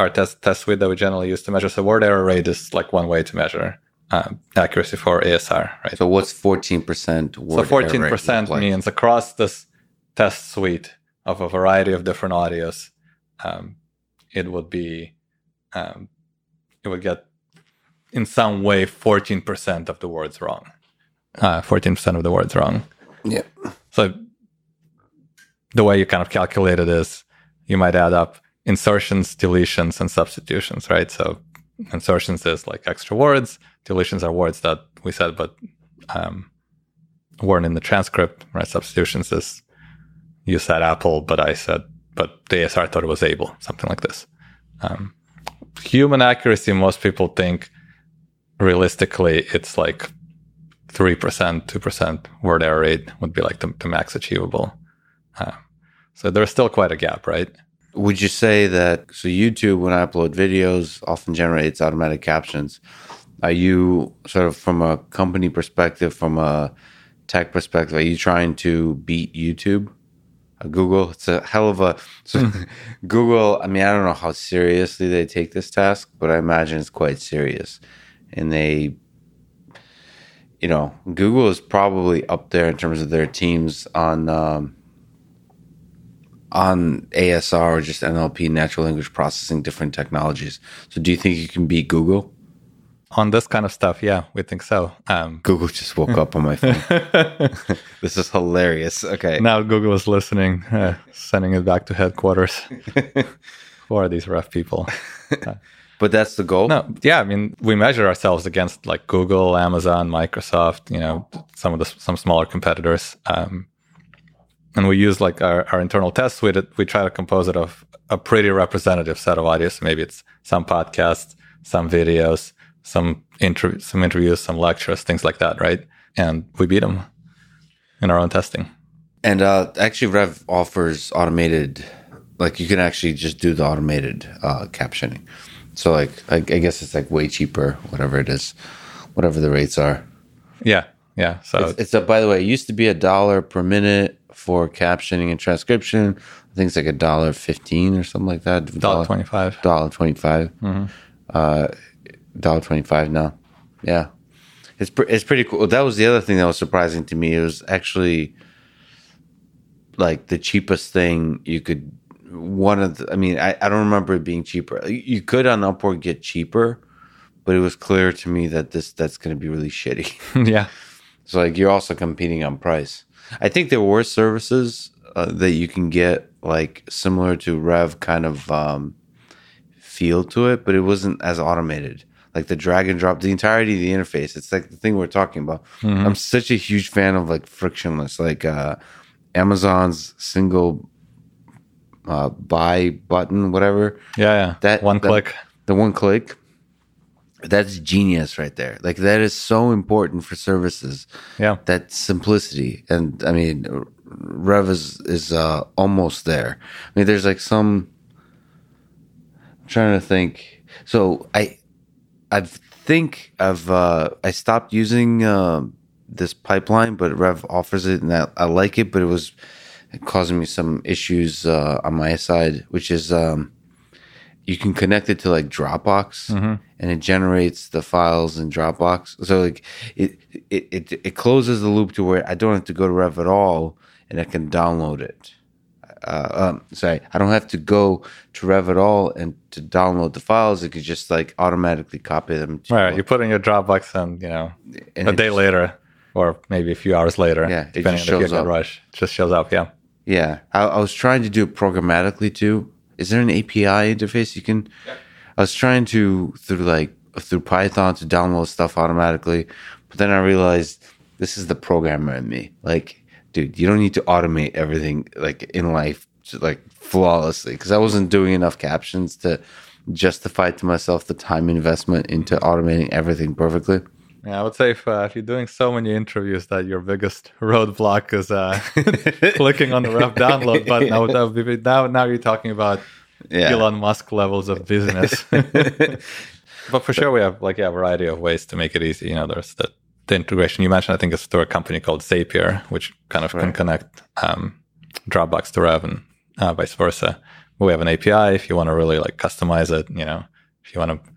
Speaker 2: our test test suite that we generally use to measure. So word error rate is like one way to measure uh, accuracy for ASR. Right.
Speaker 1: So what's 14%
Speaker 2: word So 14% means across this test suite of a variety of different audios, um, it would be um, it would get in some way 14% of the words wrong. Uh, 14% of the words wrong.
Speaker 1: Yeah.
Speaker 2: So the way you kind of calculate it is you might add up insertions, deletions, and substitutions, right? So insertions is like extra words. Deletions are words that we said but um, weren't in the transcript, right? Substitutions is you said apple, but I said, but the ASR thought it was able, something like this. Um, human accuracy, most people think realistically it's like 3%, 2% word error rate would be like the, the max achievable. Uh, so there's still quite a gap, right?
Speaker 1: Would you say that so YouTube when I upload videos often generates automatic captions? Are you sort of from a company perspective, from a tech perspective, are you trying to beat YouTube? Uh, Google, it's a hell of a so Google. I mean, I don't know how seriously they take this task, but I imagine it's quite serious. And they, you know, Google is probably up there in terms of their teams on um, on ASR or just NLP, natural language processing, different technologies. So, do you think you can beat Google?
Speaker 2: On this kind of stuff, yeah, we think so. Um,
Speaker 1: Google just woke up on my phone. this is hilarious. Okay.
Speaker 2: Now Google is listening, uh, sending it back to headquarters. Who are these rough people?
Speaker 1: Uh, but that's the goal.
Speaker 2: No, yeah. I mean, we measure ourselves against like Google, Amazon, Microsoft. You know, some of the some smaller competitors. Um, and we use like our, our internal test suite. We try to compose it of a pretty representative set of audios. Maybe it's some podcasts, some videos, some interviews, some interviews, some lectures, things like that, right? And we beat them in our own testing.
Speaker 1: And uh, actually, Rev offers automated, like you can actually just do the automated uh, captioning. So, like, I, I guess it's like way cheaper, whatever it is, whatever the rates are.
Speaker 2: Yeah, yeah. So
Speaker 1: it's, it's a. By the way, it used to be a dollar per minute for captioning and transcription. I think it's like a dollar fifteen or something like that.
Speaker 2: Dollar twenty five.
Speaker 1: Dollar twenty five. Mm-hmm. Uh, dollar twenty five now. Yeah, it's pre- it's pretty cool. That was the other thing that was surprising to me. It was actually like the cheapest thing you could. One of the, I mean, I, I don't remember it being cheaper. You could on Upwork get cheaper, but it was clear to me that this that's going to be really shitty.
Speaker 2: yeah.
Speaker 1: So like you're also competing on price. I think there were services uh, that you can get like similar to Rev kind of um, feel to it, but it wasn't as automated. Like the drag and drop, the entirety of the interface. It's like the thing we're talking about. Mm-hmm. I'm such a huge fan of like frictionless, like uh, Amazon's single uh, buy button, whatever.
Speaker 2: Yeah, yeah. That one click.
Speaker 1: The one click that's genius right there. Like that is so important for services.
Speaker 2: Yeah.
Speaker 1: That simplicity. And I mean, Rev is, is uh, almost there. I mean, there's like some, I'm trying to think. So I, I think I've, uh, I stopped using, uh, this pipeline, but Rev offers it and I, I like it, but it was causing me some issues, uh, on my side, which is, um, you can connect it to like Dropbox mm-hmm. and it generates the files in Dropbox. So like it, it, it, it closes the loop to where I don't have to go to Rev at all and I can download it. Uh, um, sorry, I don't have to go to Rev at all and to download the files. It could just like automatically copy them.
Speaker 2: To right, you put in your Dropbox and you know and a day just, later or maybe a few hours later.
Speaker 1: Yeah, depending it just shows up.
Speaker 2: Rush, it just shows up. Yeah,
Speaker 1: yeah. I, I was trying to do it programmatically too is there an API interface you can? Yeah. I was trying to through like through Python to download stuff automatically, but then I realized this is the programmer in me. Like, dude, you don't need to automate everything like in life like flawlessly because I wasn't doing enough captions to justify to myself the time investment into automating everything perfectly.
Speaker 2: Yeah, I would say if, uh, if you're doing so many interviews that your biggest roadblock is uh, clicking on the Rev download button, now, that would be, now, now you're talking about yeah. Elon Musk levels of business. but for sure, we have like yeah, a variety of ways to make it easy. You know, there's the, the integration you mentioned. I think it's through a company called Zapier, which kind of right. can connect um, Dropbox to Rev and uh, vice versa. We have an API if you want to really like customize it. You know, if you want to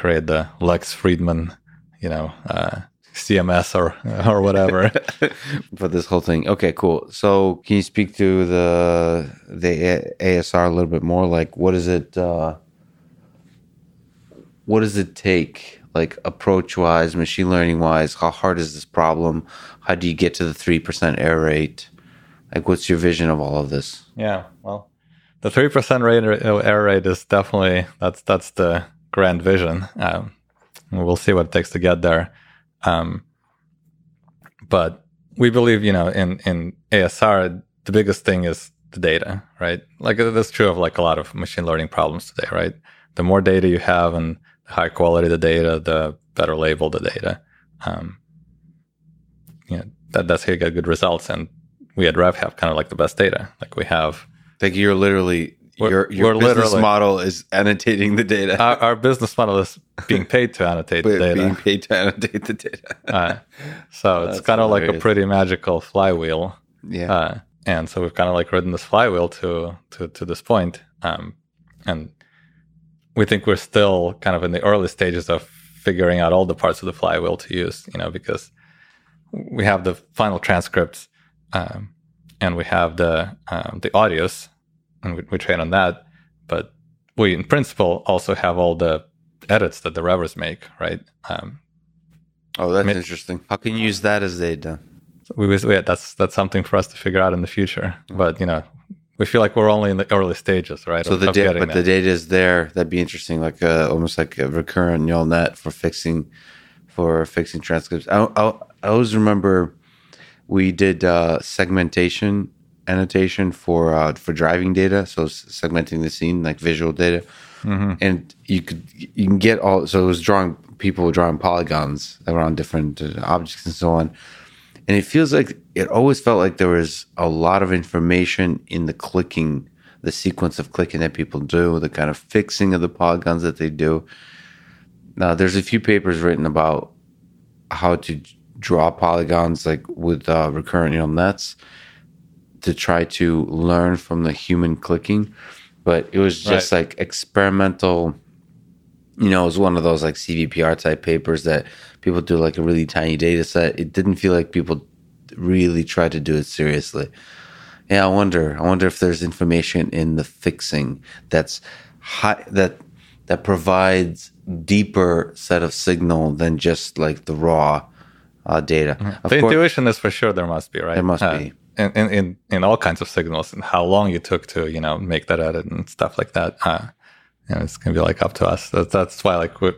Speaker 2: create the Lex Fridman you know, uh, CMS or or whatever
Speaker 1: for this whole thing. Okay, cool. So, can you speak to the the ASR a little bit more? Like, what is it? Uh, what does it take? Like approach wise, machine learning wise, how hard is this problem? How do you get to the three percent error rate? Like, what's your vision of all of this?
Speaker 2: Yeah, well, the three percent rate error rate is definitely that's that's the grand vision. Um, We'll see what it takes to get there. Um, but we believe, you know, in, in ASR, the biggest thing is the data, right? Like that's true of like a lot of machine learning problems today, right? The more data you have and the higher quality the data, the better labeled the data. Um, you know, that, that's how you get good results. And we at Rev have kind of like the best data. Like we have.
Speaker 1: Like you're literally we're, your your business model is annotating the data.
Speaker 2: Our, our, business model is being paid to annotate the data.
Speaker 1: Being paid to annotate the data. uh,
Speaker 2: so it's kind of like a pretty magical flywheel.
Speaker 1: Yeah. Uh,
Speaker 2: and so we've kind of like ridden this flywheel to to to this point. Um, and we think we're still kind of in the early stages of figuring out all the parts of the flywheel to use. You know, because we have the final transcripts, um, and we have the um, the audios and we, we train on that. But we, in principle, also have all the edits that the Revvers make, right? Um,
Speaker 1: oh, that's I interesting. How can you use that as data?
Speaker 2: We, we, that's that's something for us to figure out in the future. Mm-hmm. But you know, we feel like we're only in the early stages, right?
Speaker 1: So
Speaker 2: of,
Speaker 1: the data, but the data is there. That'd be interesting, like a, uh, almost like a recurrent neural net for fixing for fixing transcripts. I, I, I always remember we did uh, segmentation annotation for uh, for driving data, so segmenting the scene like visual data, mm-hmm. and you could you can get all. So it was drawing people drawing polygons around different uh, objects and so on, and it feels like it always felt like there was a lot of information in the clicking, the sequence of clicking that people do, the kind of fixing of the polygons that they do. Now, there's a few papers written about how to draw polygons like with uh, recurrent neural nets to try to learn from the human clicking, but it was just right. like experimental. You know, it was one of those like CVPR type papers that people do like a really tiny data set. It didn't feel like people really tried to do it seriously. Yeah, I wonder. I wonder if there's information in the fixing that's high that that provides deeper set of signal than just like the raw uh, data.
Speaker 2: Mm-hmm. The course, intuition is for sure there must be, right?
Speaker 1: There must uh, be
Speaker 2: in, in in all kinds of signals and how long you took to you know make that edit and stuff like that. Uh, you know, it's gonna be like up to us. That's, that's why like the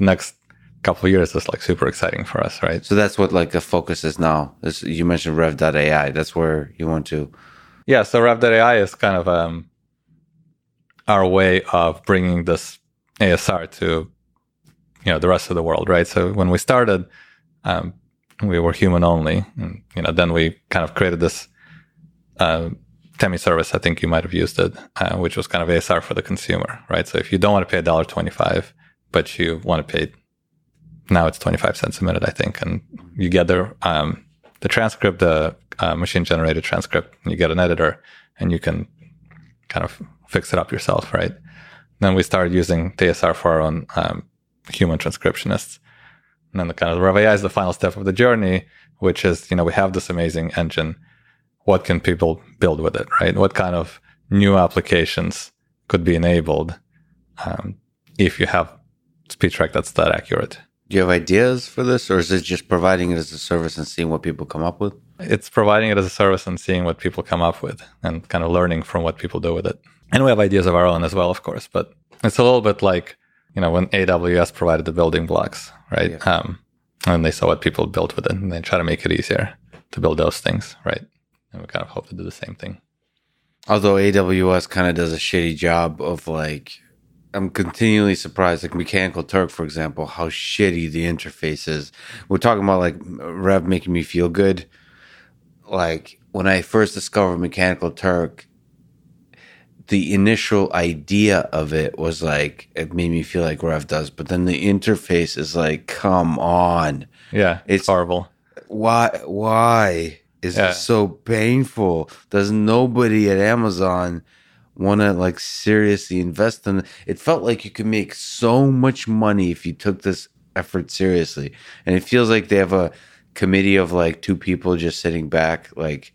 Speaker 2: next couple of years is like super exciting for us, right?
Speaker 1: So that's what like the focus is now. Is you mentioned Rev.ai. That's where you want to.
Speaker 2: Yeah. So Rev.ai is kind of um, our way of bringing this ASR to you know the rest of the world, right? So when we started. Um, we were human only. And, you know, then we kind of created this uh, Temi service. I think you might have used it, uh, which was kind of ASR for the consumer, right? So if you don't want to pay $1.25, but you want to pay, now it's 25 cents a minute, I think, and you get the, um, the transcript, the uh, machine generated transcript, and you get an editor and you can kind of fix it up yourself, right? Then we started using ASR for our own um, human transcriptionists. And then the kind of Rev AI is the final step of the journey, which is, you know, we have this amazing engine. What can people build with it, right? What kind of new applications could be enabled um, if you have SpeechRec that's that accurate?
Speaker 1: Do you have ideas for this, or is it just providing it as a service and seeing what people come up with?
Speaker 2: It's providing it as a service and seeing what people come up with and kind of learning from what people do with it. And we have ideas of our own as well, of course, but it's a little bit like, you know, when AWS provided the building blocks right? Yeah. Um, and they saw what people built with it, and they try to make it easier to build those things, right? And we kind of hope to do the same thing.
Speaker 1: Although AWS kind of does a shitty job of like, I'm continually surprised. Like Mechanical Turk, for example, how shitty the interface is. We're talking about like Rev making me feel good. Like when I first discovered Mechanical Turk, the initial idea of it was like it made me feel like Rev does, but then the interface is like, come on.
Speaker 2: Yeah, it's horrible.
Speaker 1: Why? Why is yeah. it so painful? Does nobody at Amazon want to like seriously invest in it? It felt like you could make so much money if you took this effort seriously, and it feels like they have a committee of like two people just sitting back, like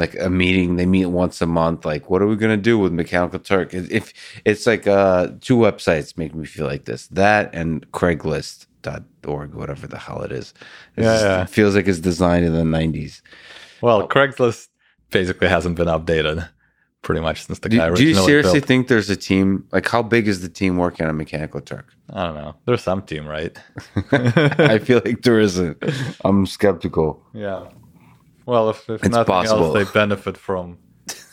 Speaker 1: like a meeting. They meet once a month. Like, what are we gonna do with Mechanical Turk? If it's like uh, two websites make me feel like this, that and Craigslist.org, whatever the hell it is. Yeah, yeah. It feels like it's designed in the '90s.
Speaker 2: Well, Craigslist basically hasn't been updated pretty much since the do, guy.
Speaker 1: Do you seriously built. think there's a team? Like, how big is the team working on Mechanical Turk?
Speaker 2: I don't know. There's some team, right?
Speaker 1: I feel like there isn't. I'm skeptical.
Speaker 2: Yeah. Well, if, if nothing possible. else, they benefit from,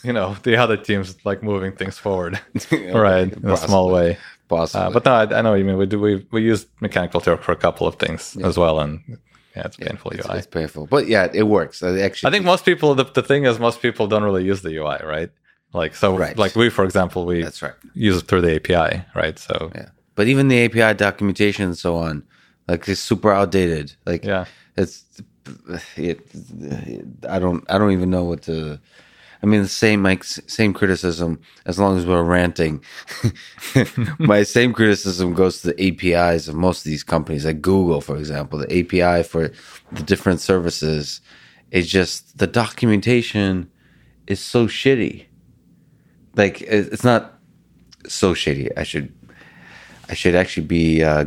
Speaker 2: you know, the other teams like moving things forward, right, in a small way.
Speaker 1: Possibly. Uh,
Speaker 2: but no, I, I, know you mean. We do we we use Mechanical Turk for a couple of things yeah. as well, and yeah, it's painful
Speaker 1: yeah, it's,
Speaker 2: UI.
Speaker 1: It's painful, but yeah, it works. I actually,
Speaker 2: I think most people. The, the thing is, most people don't really use the UI, right? Like so, right. like we, for example, we
Speaker 1: that's right.
Speaker 2: Use it through the API, right? So
Speaker 1: yeah, but even the API documentation and so on, like it's super outdated. Like
Speaker 2: yeah,
Speaker 1: it's it, it, I don't I don't even know what to. I mean, the same like same criticism as long as we're ranting. My same criticism goes to the APIs of most of these companies, like Google, for example. The API for the different services is just the documentation is so shitty. Like it's not so shitty. I should I should actually be, uh,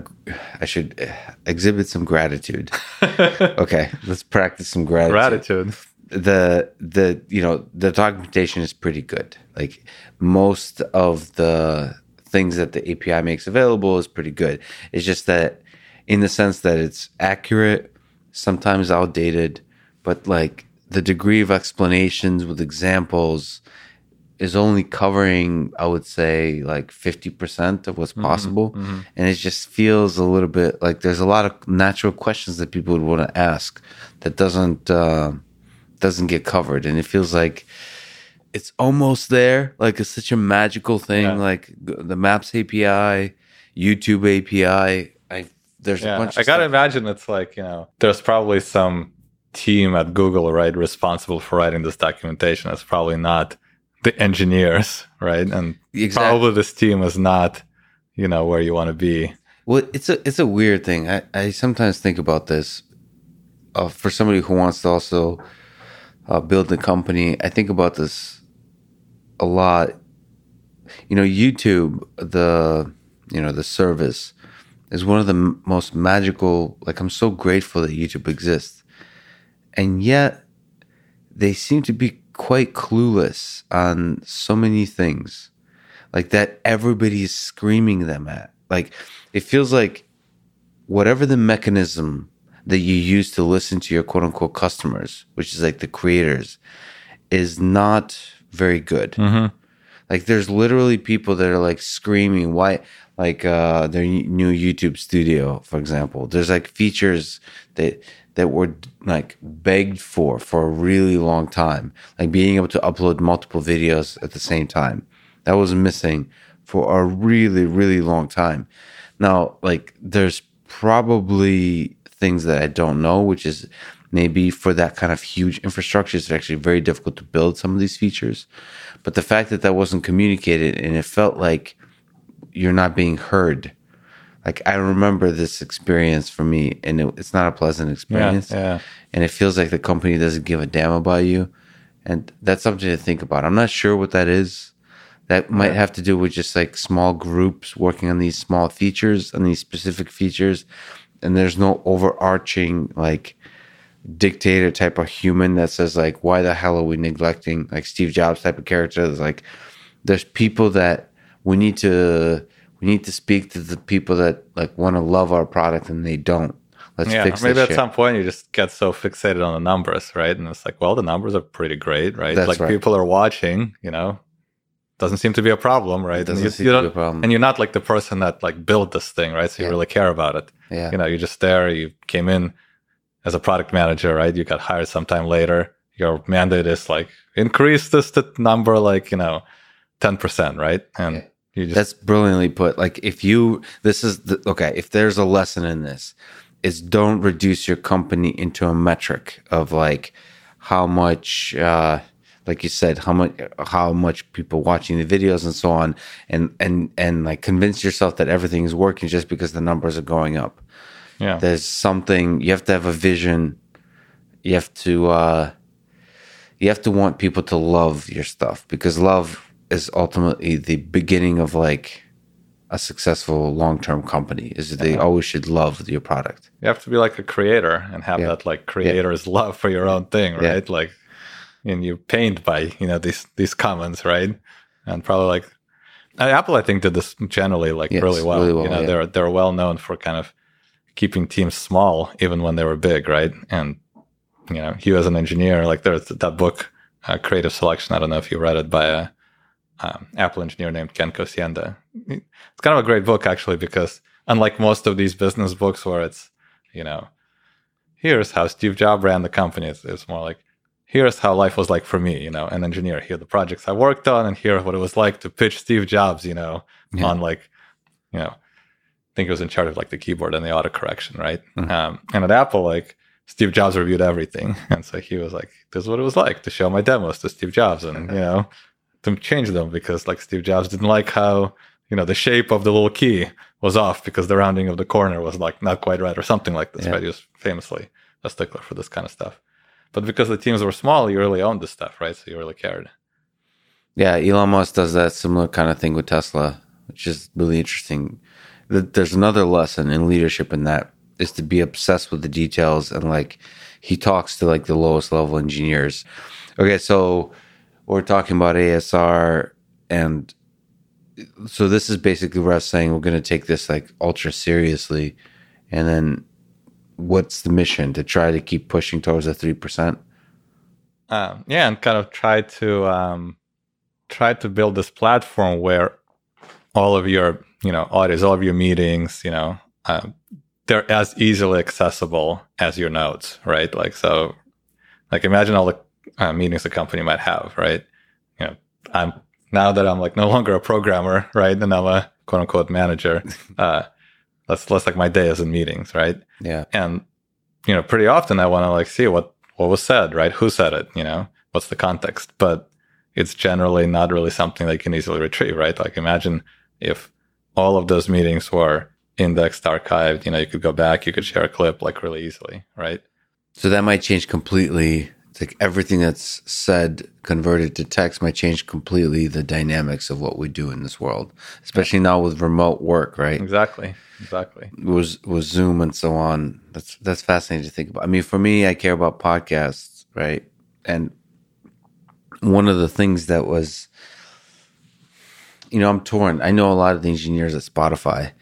Speaker 1: I should exhibit some gratitude. okay, let's practice some gratitude.
Speaker 2: Gratitude.
Speaker 1: The the you know the documentation is pretty good. Like most of the things that the API makes available is pretty good. It's just that in the sense that it's accurate, sometimes outdated, but like the degree of explanations with examples is only covering, I would say, like 50% of what's mm-hmm, possible. Mm-hmm. And it just feels a little bit like there's a lot of natural questions that people would want to ask that doesn't, uh, doesn't get covered. And it feels like it's almost there. Like it's such a magical thing. Yeah. Like the Maps API, YouTube API. I, there's yeah, a bunch
Speaker 2: I gotta imagine it's like, you know, there's probably some team at Google, right, responsible for writing this documentation. It's probably not the engineers, right? And exactly. probably this team is not, you know, where you want to be.
Speaker 1: Well, it's a it's a weird thing. I, I sometimes think about this. Uh, for somebody who wants to also uh, build a company, I think about this a lot. You know, YouTube, the you know the service, is one of the m- most magical. Like, I'm so grateful that YouTube exists, and yet they seem to be quite clueless on so many things like that everybody is screaming them at. Like it feels like whatever the mechanism that you use to listen to your quote unquote customers which is like the creators is not very good. Mm-hmm. like there's literally people that are like screaming. Why like uh their new youtube studio for example there's like features that that were like begged for for a really long time, like being able to upload multiple videos at the same time. That was missing for a really, really long time. Now, like, there's probably things that I don't know, which is maybe for that kind of huge infrastructure, it's actually very difficult to build some of these features. But the fact that that wasn't communicated and it felt like you're not being heard like I remember this experience for me, and it, it's not a pleasant experience.
Speaker 2: Yeah, yeah.
Speaker 1: And it feels like the company doesn't give a damn about you, and that's something to think about. I'm not sure what that is. That might have to do with just like small groups working on these small features, on these specific features, and there's no overarching like dictator type of human that says like, why the hell are we neglecting like Steve Jobs type of character? There's like, there's people that we need to we need to speak to the people that like want to love our product and they don't. Let's yeah, fix
Speaker 2: maybe
Speaker 1: at
Speaker 2: shit. some point you just get so fixated on the numbers, right? And it's like, well, the numbers are pretty great, right?
Speaker 1: That's
Speaker 2: like
Speaker 1: right.
Speaker 2: people are watching, you know, doesn't seem to be a problem, right?
Speaker 1: Doesn't
Speaker 2: and
Speaker 1: you, you don't,
Speaker 2: And you're not like the person that like built this thing, right? So you really care about it.
Speaker 1: Yeah.
Speaker 2: You know, you're just there. You came in as a product manager, right? You got hired sometime later. Your mandate is like increase this number, like you know, ten percent, right? And yeah. Just
Speaker 1: that's brilliantly put. Like if you, this is the, okay. If there's a lesson in this, is don't reduce your company into a metric of like how much. uh like you said, how much how much people watching the videos and so on, and and and like convince yourself that everything is working just because the numbers are going up.
Speaker 2: Yeah,
Speaker 1: there's something you have to have a vision. You have to uh, you have to want people to love your stuff because love is ultimately the beginning of like a successful long-term company is they uh-huh. always should love your product
Speaker 2: you have to be like a creator and have yeah. that like creator's yeah. love for your own thing right yeah. like and you paint by you know these these comments, right? And probably like Apple, I think did this generally like yes, really well. Really well you know, yeah. they're they're well known for kind of keeping teams small even when they were big, right? And you know, he was an engineer. Like there's that book, uh, Creative Selection. I don't know if you read it by a um, Apple engineer named Ken Kocienda. It's kind of a great book actually because unlike most of these business books where it's you know here's how Steve Jobs ran the company, it's, it's more like here's how life was like for me, you know, an engineer. Here are the projects I worked on, and here what it was like to pitch Steve Jobs, you know, yeah. on like, you know, I think it was in charge of like the keyboard and the auto correction, right? Mm-hmm. Um, and at Apple, like Steve Jobs reviewed everything, and so he was like, "This is what it was like to show my demos to Steve Jobs, and you know, to change them because like Steve Jobs didn't like how." You know, the shape of the little key was off because the rounding of the corner was like not quite right or something like this, yeah. right? He was famously a stickler for this kind of stuff. But because the teams were small, you really owned the stuff, right? So you really cared.
Speaker 1: Yeah, Elon Musk does that similar kind of thing with Tesla, which is really interesting. There's another lesson in leadership in that is to be obsessed with the details and like he talks to like the lowest level engineers. Okay, so we're talking about ASR and so this is basically where I was saying we're going to take this like ultra seriously and then what's the mission to try to keep pushing towards the three percent?
Speaker 2: Um, yeah, and kind of try to um, try to build this platform where all of your you know audits, all of your meetings, you know, um, they're as easily accessible as your notes, right? Like so, like imagine all the uh, meetings a company might have, right? You know, I'm now that I'm like no longer a programmer, right, and I'm a quote unquote manager. Uh, that's less like my day is in meetings, right?
Speaker 1: Yeah.
Speaker 2: And you know, pretty often I want to like see what what was said, right? Who said it? You know, what's the context? But it's generally not really something that you can easily retrieve, right? Like imagine if all of those meetings were indexed, archived, you know, you could go back, you could share a clip like really easily, right?
Speaker 1: So that might change completely like everything that's said converted to text might change completely the dynamics of what we do in this world, especially now with remote work, right?
Speaker 2: Exactly, exactly.
Speaker 1: Was was Zoom and so on. That's that's fascinating to think about. I mean, for me, I care about podcasts, right? And one of the things that was, you know, I'm torn. I know a lot of the engineers at Spotify,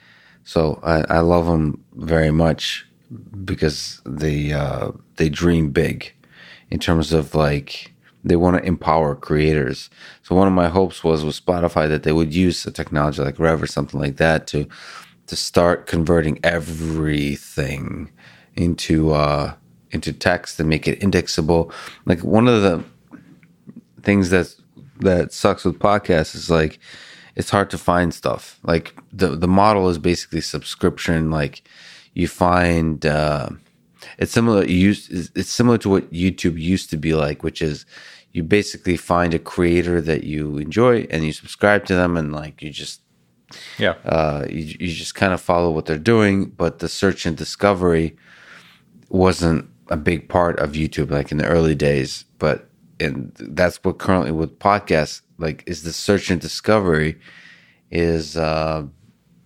Speaker 1: so I, I love them very much because they uh, they dream big in terms of like they want to empower creators. So one of my hopes was with Spotify that they would use a technology like Rev or something like that to to start converting everything into uh into text and make it indexable. Like one of the things that that sucks with podcasts is like it's hard to find stuff. Like the the model is basically subscription. Like you find uh, it's similar. it's similar to what YouTube used to be like, which is you basically find a creator that you enjoy and you subscribe to them, and like you just
Speaker 2: yeah,
Speaker 1: uh, you you just kind of follow what they're doing. But the search and discovery wasn't a big part of YouTube, like in the early days. But and that's what currently with podcasts like is the search and discovery is uh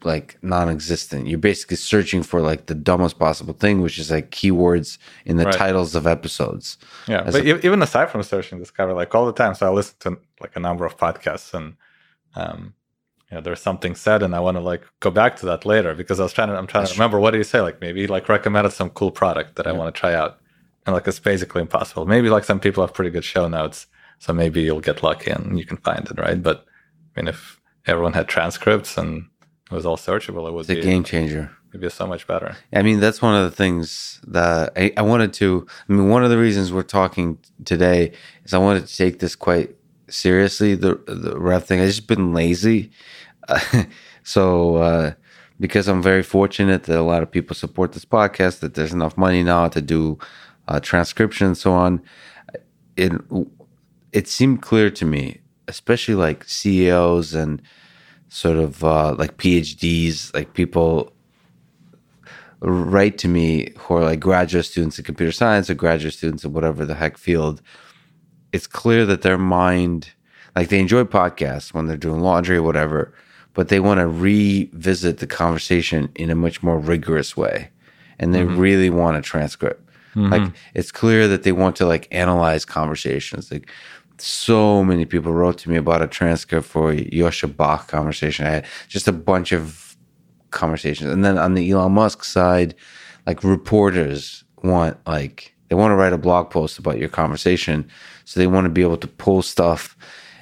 Speaker 1: like non-existent. You're basically searching for like the dumbest possible thing, which is like keywords in the right. titles of episodes.
Speaker 2: Yeah, but a, even aside from searching discover, like all the time, so I listen to like a number of podcasts, and um, you know, there's something said, and I want to like go back to that later because I was trying to, I'm trying to remember true. what did he say? Like maybe like recommended some cool product that yeah. I want to try out, and like it's basically impossible. Maybe like some people have pretty good show notes, so maybe you'll get lucky and you can find it, right? But I mean, if everyone had transcripts and it was all searchable, it was
Speaker 1: a game changer.
Speaker 2: It'd be so much better.
Speaker 1: I mean, that's one of the things that I, I wanted to. I mean, one of the reasons we're talking today is I wanted to take this quite seriously. The the Rev thing. I just been lazy, so uh, because I'm very fortunate that a lot of people support this podcast, that there's enough money now to do uh, transcription and so on. It it seemed clear to me, especially like CEOs and sort of uh, like PhDs, like people write to me who are like graduate students in computer science or graduate students in whatever the heck field. It's clear that their mind, like they enjoy podcasts when they're doing laundry or whatever, but they want to revisit the conversation in a much more rigorous way. And they mm-hmm. really want a transcript. Mm-hmm. Like it's clear that they want to like analyze conversations. Like so many people wrote to me about a transcript for Joscha Bach conversation. I had just a bunch of conversations. And then on the Elon Musk side, like reporters want like they want to write a blog post about your conversation. So they want to be able to pull stuff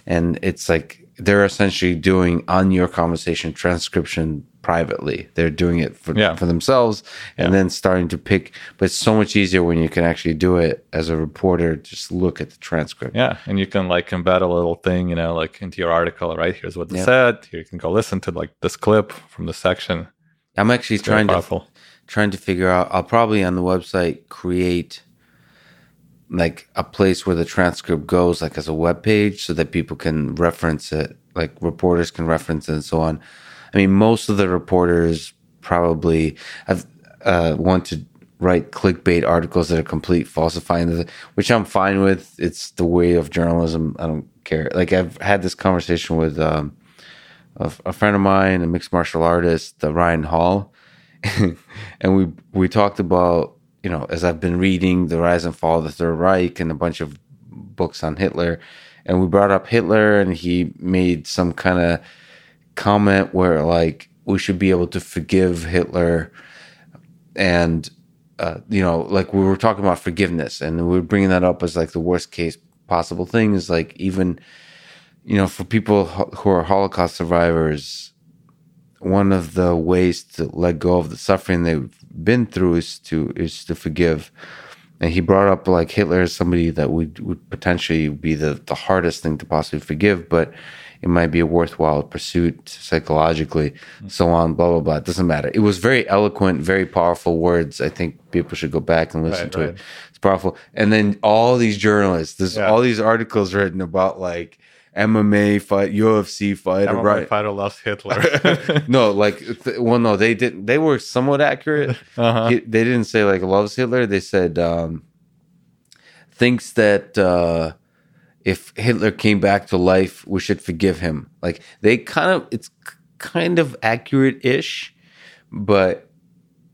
Speaker 1: and it's like they're essentially doing on your conversation transcription privately. They're doing it for, yeah. for themselves and yeah. then starting to pick. But it's so much easier when you can actually do it as a reporter. Just look at the transcript.
Speaker 2: Yeah, and you can like embed a little thing, you know, like into your article. Right here's what they yeah. said. Here you can go listen to like this clip from the section.
Speaker 1: I'm actually it's trying to trying to figure out. I'll probably on the website create like a place where the transcript goes like as a web page so that people can reference it like reporters can reference it and so on I mean, most of the reporters probably have, uh, want to write clickbait articles that are complete falsifying, which I'm fine with. It's the way of journalism. I don't care. Like I've had this conversation with um, a, a, friend of mine, a mixed martial artist, uh, Ryan Hall, and we we talked about you know as I've been reading the rise and fall of the Third Reich and a bunch of books on Hitler, and we brought up Hitler, and he made some kind of comment where like we should be able to forgive Hitler. And uh, you know like we were talking about forgiveness and we are bringing that up as like the worst case possible thing is like even you know for people who are Holocaust survivors one of the ways to let go of the suffering they've been through is to is to forgive and he brought up like Hitler as somebody that would would potentially be the the hardest thing to possibly forgive but it might be a worthwhile pursuit psychologically, mm-hmm. so on, blah, blah, blah. It doesn't matter. It was very eloquent, very powerful words. I think people should go back and listen right, to right. it. It's powerful. And then all these journalists, there's yeah. all these articles written about like, MMA fight, UFC fighter, MMA right?
Speaker 2: Fighter loves Hitler.
Speaker 1: no, like, th- well, no, they didn't. They were somewhat accurate. Uh-huh. He, they didn't say like loves Hitler. They said um, thinks that uh, if Hitler came back to life, we should forgive him. Like they kind of, it's kind of accurate ish, but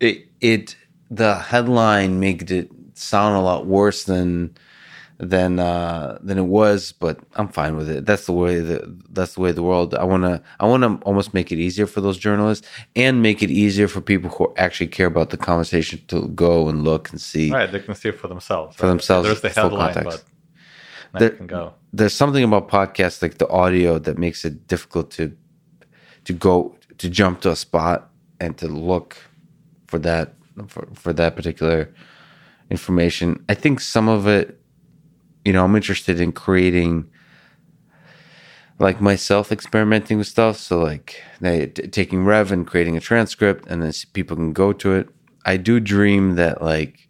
Speaker 1: it, it, the headline made it sound a lot worse than, than, uh, than it was, but I'm fine with it. That's the way the, that's the way the world, I want to, I want to almost make it easier for those journalists and make it easier for people who actually care about the conversation to go and look and see.
Speaker 2: Right. They can see it for themselves.
Speaker 1: For right? themselves.
Speaker 2: There's the headline, but
Speaker 1: there, can go. There's something about podcasts like the audio that makes it difficult to to go to jump to a spot and to look for that for, for that particular information. I think some of it, you know, I'm interested in creating like myself experimenting with stuff. So like they, t- taking Rev and creating a transcript, and then people can go to it. I do dream that like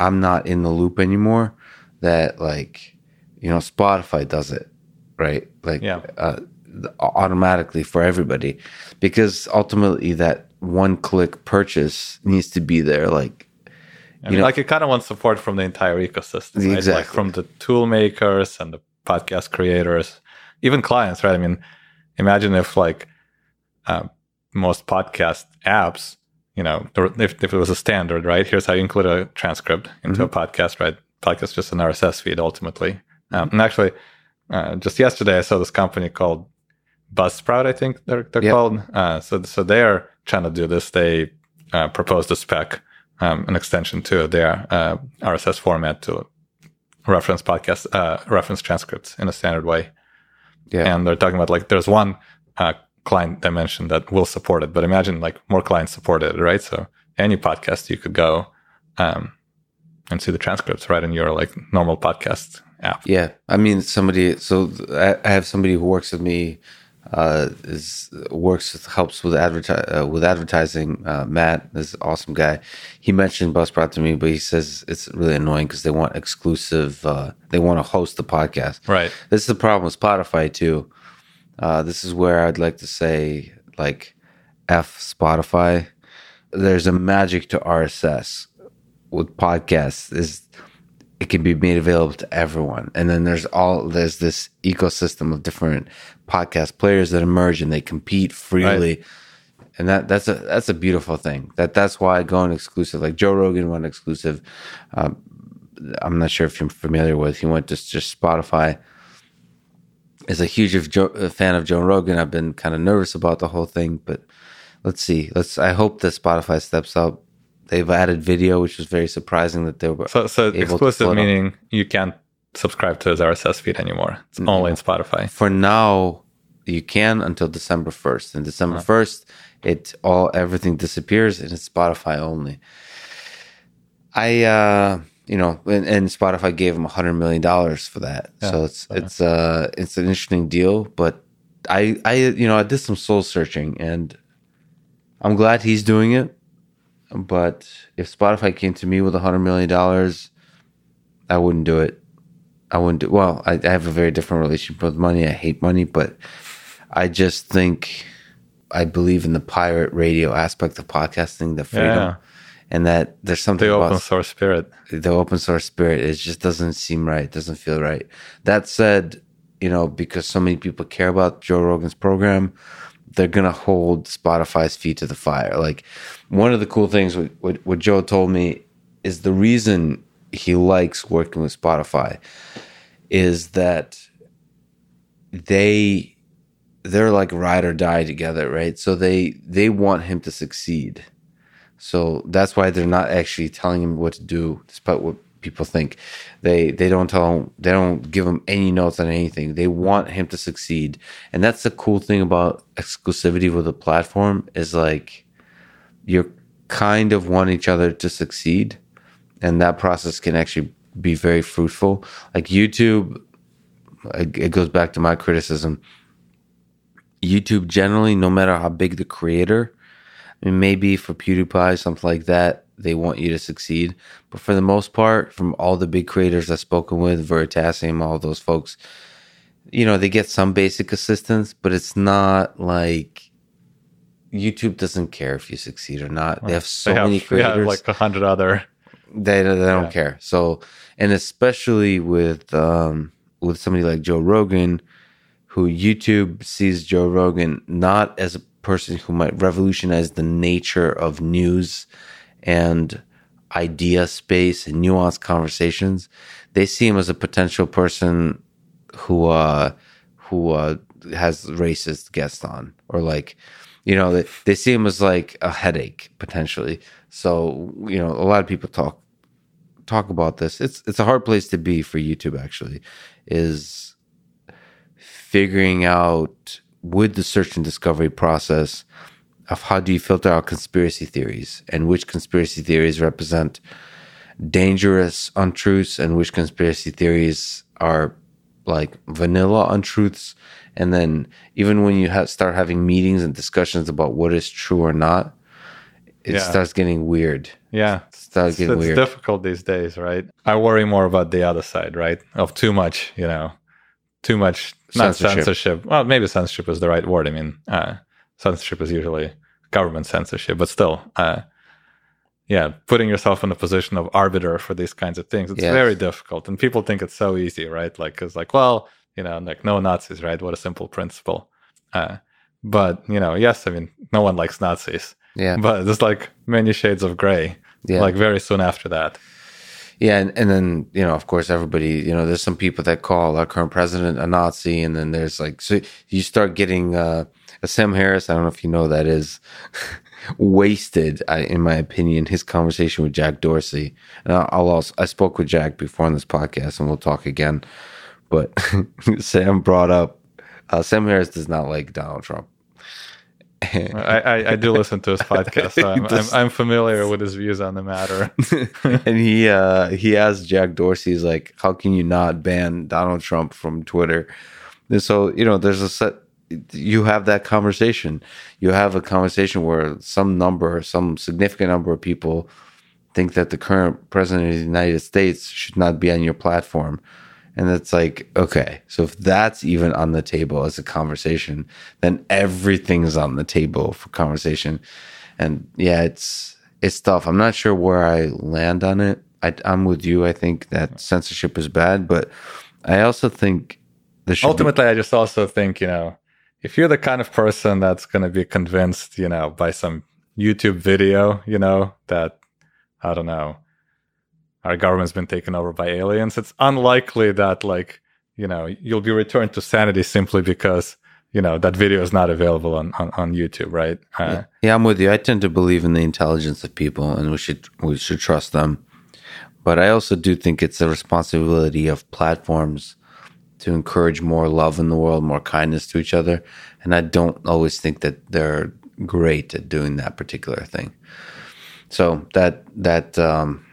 Speaker 1: I'm not in the loop anymore. That like you know spotify does it right like yeah. uh, automatically for everybody because ultimately that one click purchase needs to be there like
Speaker 2: you mean, know, like you kind of want support from the entire ecosystem right? exactly. like from the tool makers and the podcast creators even clients right i mean imagine if like uh, most podcast apps you know if, if it was a standard right here's how you include a transcript into mm-hmm. a podcast right podcast just an rss feed ultimately um, and actually, uh, just yesterday, I saw this company called Buzzsprout. I think they're they're yep. called. Uh, so so they are trying to do this. They uh, proposed a spec, um, an extension to their uh, RSS format to reference podcast uh, reference transcripts in a standard way. Yeah. And they're talking about like there's one uh, client dimension that will support it, but imagine like more clients support it, right? So any podcast you could go um, and see the transcripts right in your like normal podcast app.
Speaker 1: Yeah, I mean somebody. So I have somebody who works with me. Uh, is works with, helps with adverti- uh, with advertising. Uh, Matt is an awesome guy. He mentioned Buzzsprout to me, but he says it's really annoying because they want exclusive. Uh, they want to host the podcast.
Speaker 2: Right.
Speaker 1: This is the problem with Spotify too. Uh, this is where I'd like to say like F Spotify. There's a magic to RSS with podcasts is it can be made available to everyone. And then there's all there's this ecosystem of different podcast players that emerge and they compete freely. Right. And that that's a that's a beautiful thing. That that's why going exclusive, like Joe Rogan went exclusive. Um, I'm not sure if you're familiar with. He went to just Spotify. Is a huge Joe, a fan of Joe Rogan. I've been kind of nervous about the whole thing, but let's see. Let's. I hope that Spotify steps up they've added video, which was very surprising that they were.
Speaker 2: So, so exclusive meaning you can't subscribe to his RSS feed anymore. It's no. only in Spotify.
Speaker 1: For now, you can until December first. And December uh-huh. first, it all everything disappears and it's Spotify only. I, uh, you know, and, and Spotify gave him a hundred million dollars for that. Yeah, so it's it's uh it's an interesting deal. But I I you know I did some soul searching and I'm glad he's doing it but if Spotify came to me with a hundred million dollars, I wouldn't do it. I wouldn't do well. I, I, have a very different relationship with money. I hate money, but I just think I believe in the pirate radio aspect of podcasting, the freedom, yeah. and that there's something
Speaker 2: the open source spirit.
Speaker 1: The open source spirit. It just doesn't seem right. It doesn't feel right. That said, you know, because so many people care about Joe Rogan's program, they're gonna hold Spotify's feet to the fire. Like one of the cool things what, what, what Joe told me is the reason he likes working with Spotify is that they they're like ride or die together, right? So they they want him to succeed. So that's why they're not actually telling him what to do, despite what people think. They they don't tell him, they don't give him any notes on anything. They want him to succeed, and that's the cool thing about exclusivity with a platform is like you're kind of want each other to succeed, and that process can actually be very fruitful. Like YouTube, it goes back to my criticism. YouTube generally, no matter how big the creator, I mean, maybe for PewDiePie, something like that, they want you to succeed. But for the most part, from all the big creators I've spoken with, Veritasium, all those folks, you know, they get some basic assistance, but it's not like YouTube doesn't care if you succeed or not. They have so they have, many creators,
Speaker 2: like a hundred other.
Speaker 1: They they don't yeah. care. So, and especially with um, with somebody like Joe Rogan, who YouTube sees Joe Rogan not as a person who might revolutionize the nature of news and idea space and nuanced conversations, they see him as a potential person who uh, who uh, has racist guests on, or like, you know, they, they see him as like a headache potentially. So you know, a lot of people talk talk about this. It's it's a hard place to be for YouTube. Actually, is figuring out with the search and discovery process of how do you filter out conspiracy theories and which conspiracy theories represent dangerous untruths and which conspiracy theories are like vanilla untruths. And then even when you have, start having meetings and discussions about what is true or not it yeah. starts getting weird.
Speaker 2: Yeah. It starts getting it's, weird. it's difficult these days right? I worry more about the other side right? Of too much you know too much not censorship, censorship. well maybe censorship is the right word. I mean uh, censorship is usually government censorship, but still, uh, yeah, putting yourself in a position of arbiter for these kinds of things, it's yes. very difficult. And people think it's so easy, right? Like, it's like, well, you know, like no Nazis, right? What a simple principle. Uh, but, you know, yes, I mean, no one likes Nazis.
Speaker 1: Yeah.
Speaker 2: But there's like many shades of gray, yeah. like very soon after that.
Speaker 1: Yeah, and, and then you know, of course, everybody you know, there's some people that call our current president a Nazi, and then there's like, so you start getting uh, Sam Harris. I don't know if you know that is wasted, in my opinion. His conversation with Jack Dorsey, and I'll also I spoke with Jack before on this podcast, and we'll talk again. But Sam brought up Uh, Sam Harris does not like Donald Trump.
Speaker 2: I, I, I, do listen to his podcast, so I'm, I'm, I'm, familiar with his views on the matter.
Speaker 1: and he uh, he asked Jack Dorsey, he's like, "How can you not ban Donald Trump from Twitter?" And so you know, there's a set. You have that conversation. You have a conversation where some number, some significant number of people think that the current president of the United States should not be on your platform. And it's like, okay, so if that's even on the table as a conversation, then everything's on the table for conversation. And yeah, it's it's tough. I'm not sure where I land on it. I, am with you. I think that censorship is bad, but I also think
Speaker 2: ultimately, be- Ultimately I just also think you know, if you're the kind of person that's going to be convinced, you know, by some YouTube video, you know, that I don't know, our government's been taken over by aliens, it's unlikely that like you know you'll be returned to sanity simply because you know that video is not available on on, on YouTube, right?
Speaker 1: Uh, yeah. I'm with you. I tend to believe in the intelligence of people, and we should we should trust them. But I also do think it's a responsibility of platforms to encourage more love in the world, more kindness to each other. And I don't always think that they're great at doing that particular thing. So that that um,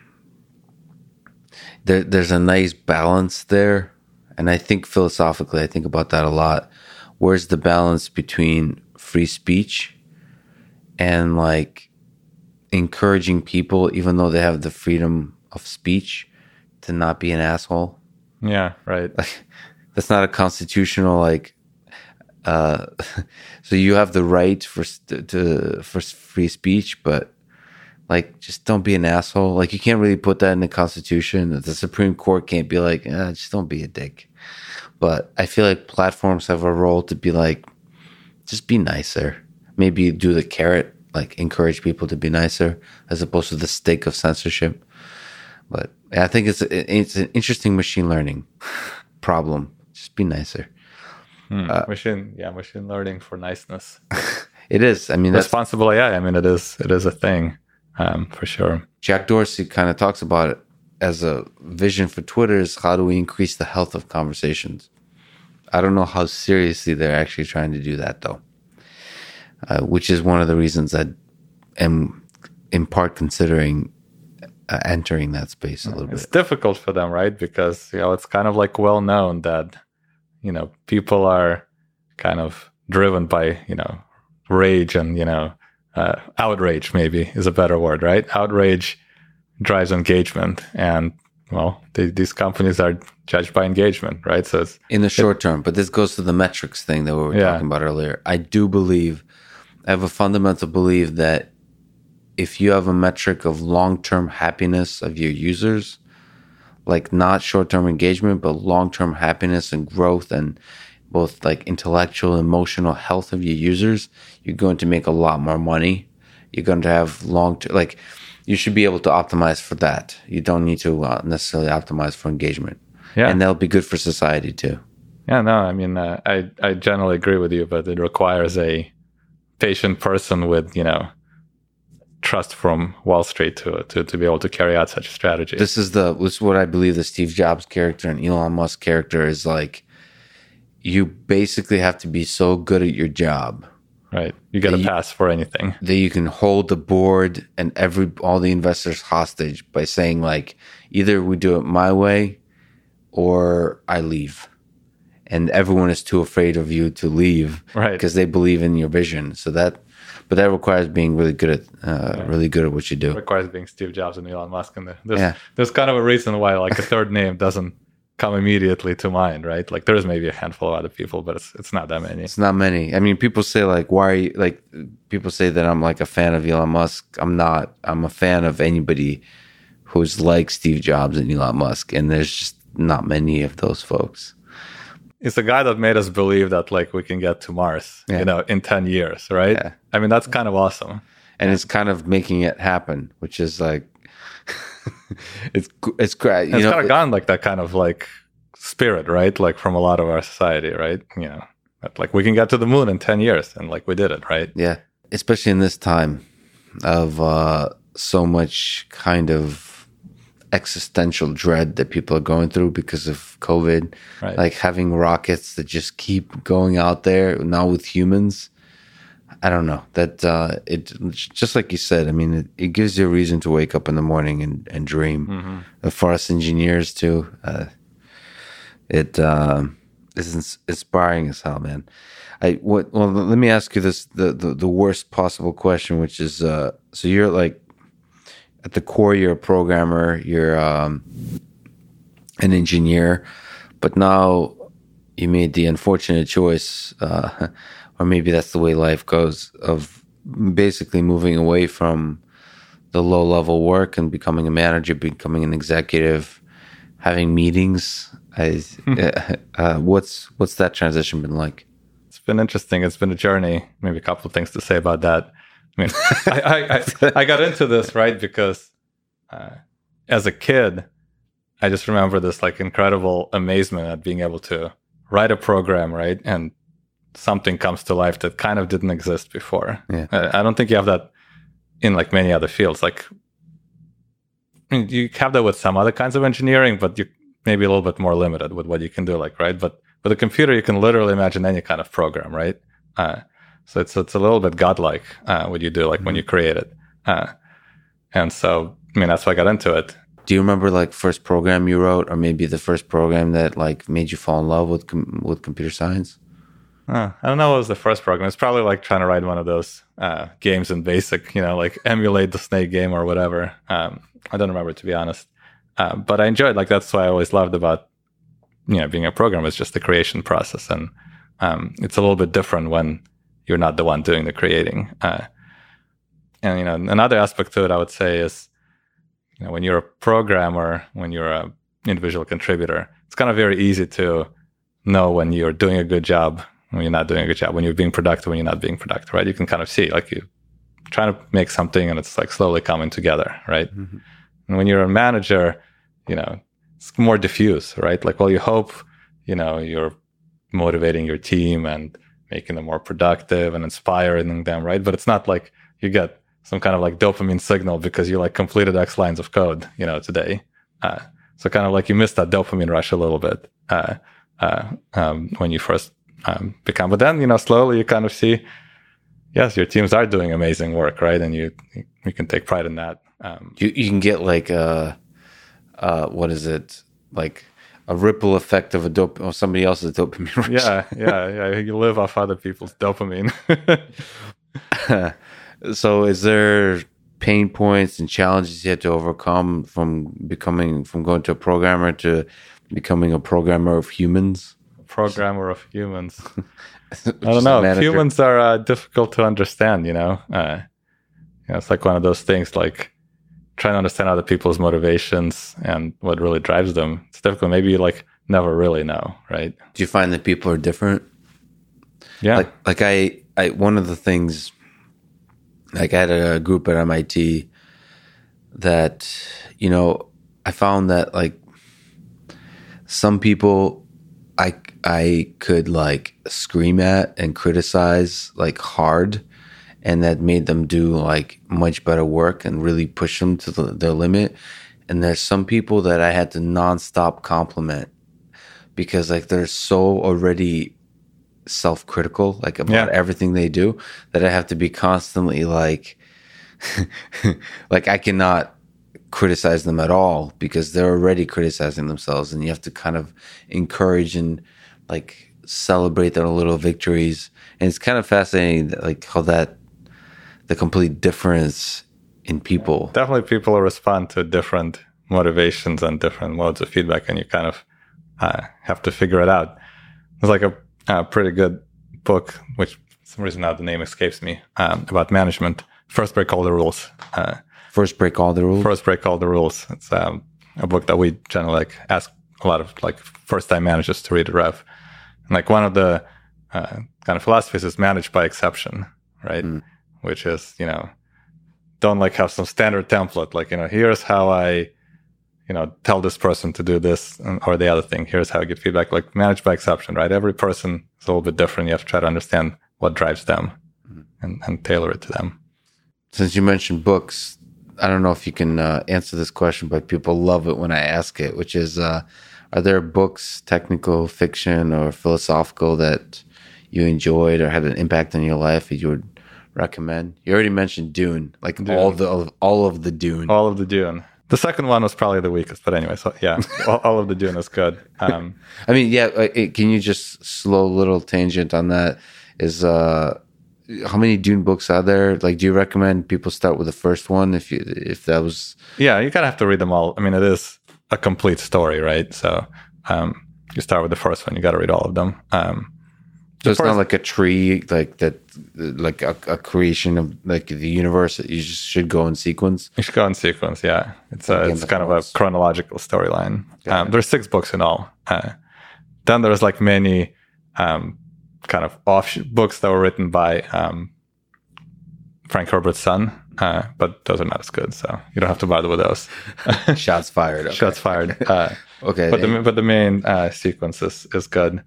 Speaker 1: there, there's a nice balance there. And I think philosophically, I think about that a lot. Where's the balance between free speech and like encouraging people, even though they have the freedom of speech, to not be an asshole?
Speaker 2: Yeah, right.
Speaker 1: Like, that's not a constitutional like. Uh, so you have the right for to for free speech, but like just don't be an asshole. Like you can't really put that in the Constitution. The Supreme Court can't be like, eh, just don't be a dick. But I feel like platforms have a role to be like, just be nicer. Maybe do the carrot, like encourage people to be nicer, as opposed to the stick of censorship. But I think it's it's an interesting machine learning problem. Just be nicer.
Speaker 2: Hmm. Uh, machine, yeah, machine learning for niceness.
Speaker 1: it is. I mean,
Speaker 2: responsible AI. I mean, it is. It is a thing um, for sure.
Speaker 1: Jack Dorsey kind of talks about it as a vision for Twitter is how do we increase the health of conversations? I don't know how seriously they're actually trying to do that though, uh, which is one of the reasons I am in part considering entering that space a little
Speaker 2: it's
Speaker 1: bit.
Speaker 2: It's difficult for them, right? Because you know it's kind of like well known that you know people are kind of driven by you know rage and you know uh, outrage maybe is a better word, right? Outrage drives engagement, and well, they, these companies are judged by engagement, right? So
Speaker 1: in the short it, term, but this goes to the metrics thing that we were yeah. talking about earlier. I do believe, I have a fundamental belief that if you have a metric of long term happiness of your users, like not short term engagement, but long term happiness and growth and both like intellectual, emotional health of your users, you're going to make a lot more money. You're going to have long term, like, you should be able to optimize for that. You don't need to uh, necessarily optimize for engagement. Yeah. And that'll be good for society too.
Speaker 2: Yeah, no, I mean, uh, I, I generally agree with you, but it requires a patient person with, you know, trust from Wall Street to, to, to be able to carry out such a strategy.
Speaker 1: This is the, this is what I believe the Steve Jobs character and Elon Musk character is like, you basically have to be so good at your job.
Speaker 2: Right. You got to pass for anything.
Speaker 1: That you can hold the board and every all the investors hostage by saying like either we do it my way or I leave. And everyone is too afraid of you to leave
Speaker 2: right.
Speaker 1: because they believe in your vision. So that but that requires being really good at uh, yeah. really good at what you do. It
Speaker 2: requires being Steve Jobs and Elon Musk and there's yeah. there's kind of a reason why like a third name doesn't come immediately to mind, right? Like there's maybe a handful of other people, but it's it's not that many.
Speaker 1: It's not many. I mean, people say like, why are you like? People say that I'm like a fan of Elon Musk. I'm not. I'm a fan of anybody who's like Steve Jobs and Elon Musk, and there's just not many of those folks.
Speaker 2: It's the guy that made us believe that like we can get to Mars, yeah. you know, in ten years, right? Yeah. I mean, that's kind of awesome,
Speaker 1: and yeah. it's kind of making it happen, which is like it's it's great.
Speaker 2: You it's know, kind of gone like that kind of like spirit, right? Like from a lot of our society, right? You know, like we can get to the moon in ten years, and like we did it, right?
Speaker 1: Yeah, especially in this time of uh, so much kind of existential dread that people are going through because of COVID. Right. Like having rockets that just keep going out there now with humans. I don't know that uh, it just like you said. I mean, it, it, gives you a reason to wake up in the morning and, and dream. Mm-hmm. For us engineers too, uh, it uh, is inspiring as hell, man. I what? Well, let me ask you this: the the, the worst possible question, which is, uh, so you're like at the core, you're a programmer, you're um, an engineer, but now you made the unfortunate choice, uh, or maybe that's the way life goes, of basically moving away from the low level work and becoming a manager, becoming an executive, having meetings. I, hmm. uh, uh, what's what's that transition been like?
Speaker 2: It's been interesting. It's been a journey. Maybe a couple of things to say about that. I mean, I, I, I, I, got into this right because uh, as a kid, I just remember this like incredible amazement at being able to write a program, right, and something comes to life that kind of didn't exist before. Yeah. I, I don't think you have that in like many other fields. Like, I mean, you have that with some other kinds of engineering, but you maybe a little bit more limited with what you can do. Like, right, but with a computer, you can literally imagine any kind of program, right? Uh, so it's it's a little bit godlike uh, what you do, like mm-hmm. when you create it. Uh, and so, I mean, that's why I got into it.
Speaker 1: Do you remember like first program you wrote, or maybe the first program that like made you fall in love with com- with computer science?
Speaker 2: Uh, I don't know what was the first program. It's probably like trying to write one of those uh, games in BASIC, you know, like emulate the Snake game or whatever. Um, I don't remember to be honest, uh, but I enjoyed. Like that's what I always loved about you know being a programmer is just the creation process, and um, it's a little bit different when you're not the one doing the creating. Uh, and you know, another aspect to it, I would say, is you know, when you're a programmer, when you're a individual contributor, it's kind of very easy to know when you're doing a good job, when you're not doing a good job, when you're being productive, when you're not being productive, right? You can kind of see, like, you're trying to make something and it's like slowly coming together, right? Mm-hmm. And when you're a manager, you know, it's more diffuse, right? Like, well, you hope, you know, you're motivating your team and making them more productive and inspiring them, right? But it's not like you get some kind of like dopamine signal because you like completed X lines of code, you know, today. Uh, so kind of like you missed that dopamine rush a little bit uh, uh, um, when you first um, become. But then, you know, slowly you kind of see, yes, your teams are doing amazing work, right? And you you can take pride in that.
Speaker 1: Um, you you can get like a, uh, what is it like? A ripple effect of a dope or somebody else's dopamine.
Speaker 2: Rush. Yeah, yeah, yeah. You live off other people's dopamine.
Speaker 1: so, is there pain points and challenges you had to overcome from becoming from going to a programmer to becoming a programmer of humans?
Speaker 2: Programmer of humans. I don't know. Humans are uh, difficult to understand. You know, uh, you know, it's like one of those things like trying to understand other people's motivations and what really drives them. It's difficult. Maybe you like never really know, right?
Speaker 1: Do you find that people are different?
Speaker 2: Yeah.
Speaker 1: Like, like I, I, one of the things, like I had a group at MIT that, you know, I found that like some people I, I could like scream at and criticize like hard and that made them do like much better work and really push them to the, their limit. And there's some people that I had to nonstop compliment because like they're so already self-critical like about yeah. everything they do that I have to be constantly like like I cannot criticize them at all because they're already criticizing themselves and you have to kind of encourage and like celebrate their little victories and it's kind of fascinating like how that the complete difference in people.
Speaker 2: Definitely, people respond to different motivations and different modes of feedback, and you kind of uh, have to figure it out. There's like a, a, pretty good book, which for some reason now the name escapes me, um, about management. First, break all the rules.
Speaker 1: Uh, first, break all the rules.
Speaker 2: First, break all the rules. It's um, a book that we generally like ask a lot of like first time managers to read a Rev. And like one of the uh, kind of philosophies is manage by exception, right? Mm which is you know don't like have some standard template like you know here's how i you know tell this person to do this or the other thing. Here's how i get feedback. Like manage by exception right? Every person is a little bit different. You have to try to understand what drives them mm-hmm. and, and tailor it to them.
Speaker 1: Since you mentioned books I don't know if you can uh, answer this question, but people love it when I ask it, which is uh, Are there books, technical fiction or philosophical, that you enjoyed or had an impact on your life that you would recommend? You already mentioned Dune, like Dune. all the all of the Dune.
Speaker 2: All of the Dune. The second one was probably the weakest, but anyway, so yeah, all, all, of the Dune is good. Um,
Speaker 1: I mean, yeah, uh, can you just slow little tangent on that? Is uh, how many Dune books are there? Like, do you recommend people start with the first one if you if that was?
Speaker 2: Yeah, you kind of have to read them all. I mean, it is a complete story, right? So um, you start with the first one. You got to read all of them. Um,
Speaker 1: so it's not like a tree, like that, like a, a, creation of like the universe. You just should go in sequence.
Speaker 2: You should go in sequence. Yeah, it's a, it's kind of a chronological storyline. Um, there's six books in all. Uh, then there's like many um, kind of off books that were written by um, Frank Herbert's son, uh, but those are not as good. So you don't have to bother with those.
Speaker 1: Shots fired.
Speaker 2: Okay. Shots fired. Uh, okay. But the but the main uh, sequence is, is good.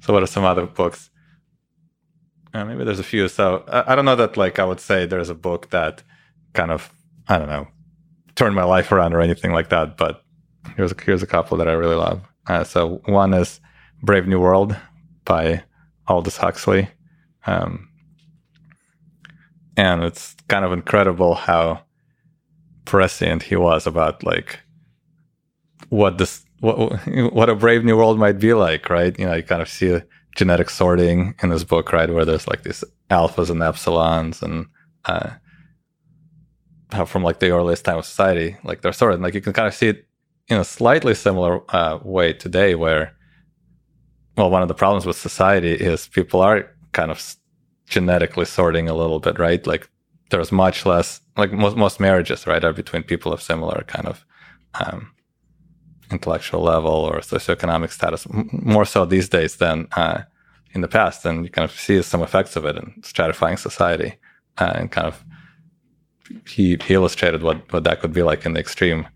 Speaker 2: So what are some other books? Uh, maybe there's a few. So I, I, don't know that like I would say there's a book that kind of I don't know turned my life around or anything like that. But here's a, here's a couple that I really love. Uh, so one is Brave New World by Aldous Huxley. Um, and it's kind of incredible how prescient he was about like what this what what a brave new world might be like, right? You know, you kind of see genetic sorting in this book, right, where there's like these alphas and epsilons, and uh, how from like the earliest time of society, like they're sorted. Like you can kind of see it in a slightly similar uh, way today, where well, one of the problems with society is people are kind of genetically sorting a little bit, right? Like there's much less, like most, most marriages, right, are between people of similar kind of um, intellectual level or socioeconomic status, more so these days than uh, in the past. And you kind of see some effects of it in stratifying society uh, and kind of he, he illustrated what, what that could be like in the extreme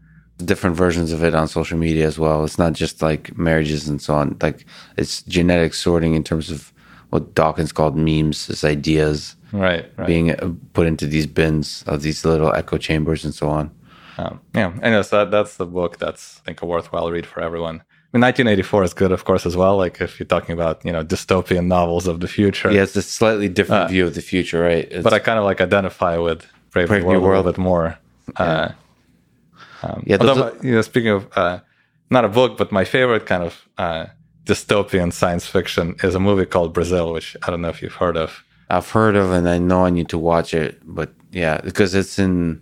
Speaker 1: different versions of it on social media as well. It's not just like marriages and so on. Like it's genetic sorting in terms of what Dawkins called memes, as ideas,
Speaker 2: right,
Speaker 1: right, being uh, put into these bins of these little echo chambers and so on.
Speaker 2: Um, yeah, and so that, that's the book that's I think a worthwhile read for everyone. I mean, 1984 is good, of course, as well. Like if you're talking about you know dystopian novels of the future,
Speaker 1: yeah, it's a slightly different uh, view of the future, right?
Speaker 2: It's, but I kind of like identify with Brave, Brave New World, World, a little bit more. Yeah. Uh, um, yeah, although, you know, speaking of uh, not a book, but my favorite kind of uh, dystopian science fiction is a movie called Brazil, which I don't know if you've heard of.
Speaker 1: I've heard of, and I know I need to watch it. But yeah, because it's in